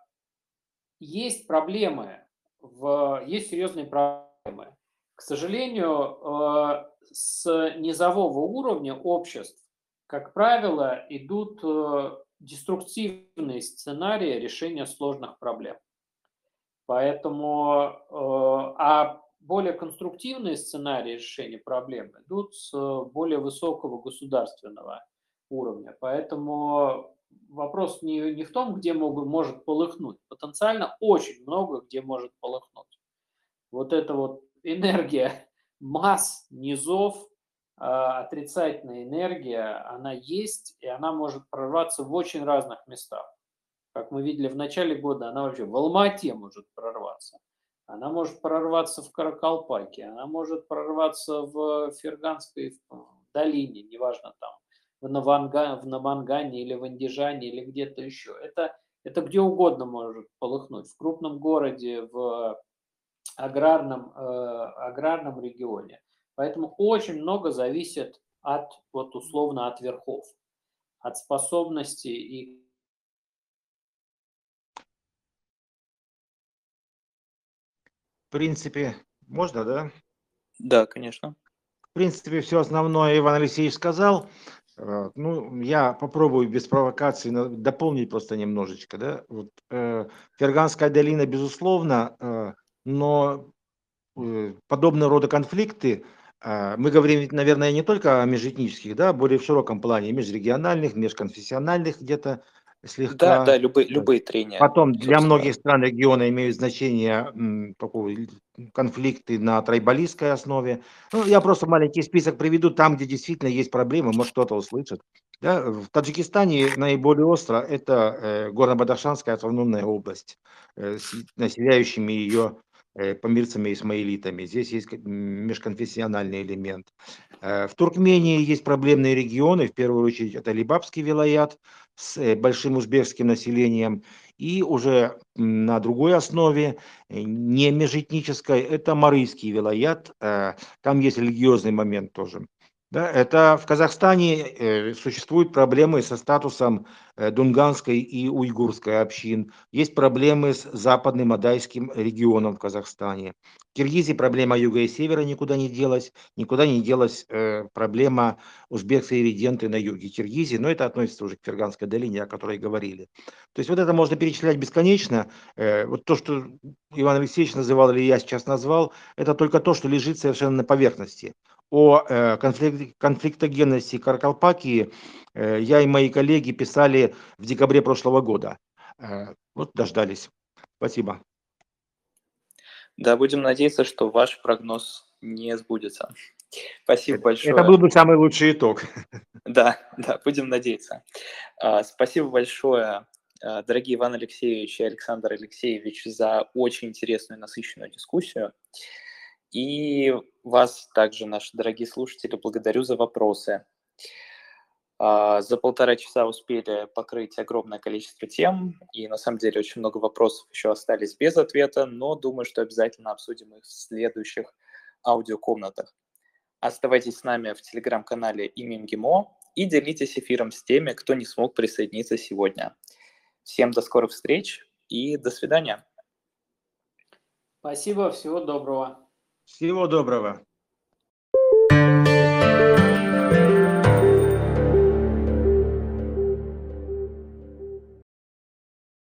есть проблемы, в, есть серьезные проблемы к сожалению, э, с низового уровня обществ, как правило, идут э, деструктивные сценарии решения сложных проблем. Поэтому, э, а более конструктивные сценарии решения проблем идут с более высокого государственного уровня. Поэтому вопрос не, не в том, где могут, может полыхнуть. Потенциально очень много где может полыхнуть. Вот это вот энергия масс, низов, отрицательная энергия, она есть, и она может прорваться в очень разных местах. Как мы видели в начале года, она вообще в Алмате может прорваться. Она может прорваться в Каракалпаке, она может прорваться в Ферганской долине, неважно там, в, Наванга, в Намангане или в Андижане или где-то еще. Это, это где угодно может полыхнуть. В крупном городе, в аграрном, э, аграрном регионе. Поэтому очень много зависит от, вот условно, от верхов, от способности и В принципе, можно, да? Да, конечно. В принципе, все основное Иван Алексеевич сказал. Э, ну, я попробую без провокации дополнить просто немножечко. Да? Вот, э, Ферганская долина, безусловно, э, но э, подобного рода конфликты, мы говорим, наверное, не только о межэтнических, да, более в широком плане, межрегиональных, межконфессиональных где-то слегка. Да, да, любые, любые трения. Потом для многих стран региона имеют значение м, конфликты на трайбалистской основе. Ну, я просто маленький список приведу там, где действительно есть проблемы, может кто-то услышит. Да, в Таджикистане наиболее остро это э, Горно-Бадахшанская автономная область э, с населяющими ее Э, помирцами и исмаилитами. Здесь есть межконфессиональный элемент. Э, в Туркмении есть проблемные регионы, в первую очередь это Либабский вилаят с э, большим узбекским населением, и уже на другой основе, не межэтнической, это Марийский вилаят, там есть религиозный момент тоже. Да, это в Казахстане э, существуют проблемы со статусом э, дунганской и уйгурской общин. Есть проблемы с западным адайским регионом в Казахстане. В Киргизии проблема юга и севера никуда не делась. Никуда не делась э, проблема узбекской резиденты на юге Киргизии. Но это относится уже к Ферганской долине, о которой говорили. То есть вот это можно перечислять бесконечно. Вот то, что Иван Алексеевич называл или я сейчас назвал, это только то, что лежит совершенно на поверхности о э, конфликтогенности Каркалпакии э, я и мои коллеги писали в декабре прошлого года. Э, вот дождались. Спасибо. Да, будем надеяться, что ваш прогноз не сбудется. Спасибо большое. Это был бы самый лучший итог. Да, да, будем надеяться. А, спасибо большое, дорогие Иван Алексеевич и Александр Алексеевич, за очень интересную и насыщенную дискуссию. И вас также, наши дорогие слушатели, благодарю за вопросы. А, за полтора часа успели покрыть огромное количество тем, и на самом деле очень много вопросов еще остались без ответа, но думаю, что обязательно обсудим их в следующих аудиокомнатах. Оставайтесь с нами в телеграм-канале Имим ГИМО и делитесь эфиром с теми, кто не смог присоединиться сегодня. Всем до скорых встреч и до свидания. Спасибо, всего доброго. Всего доброго.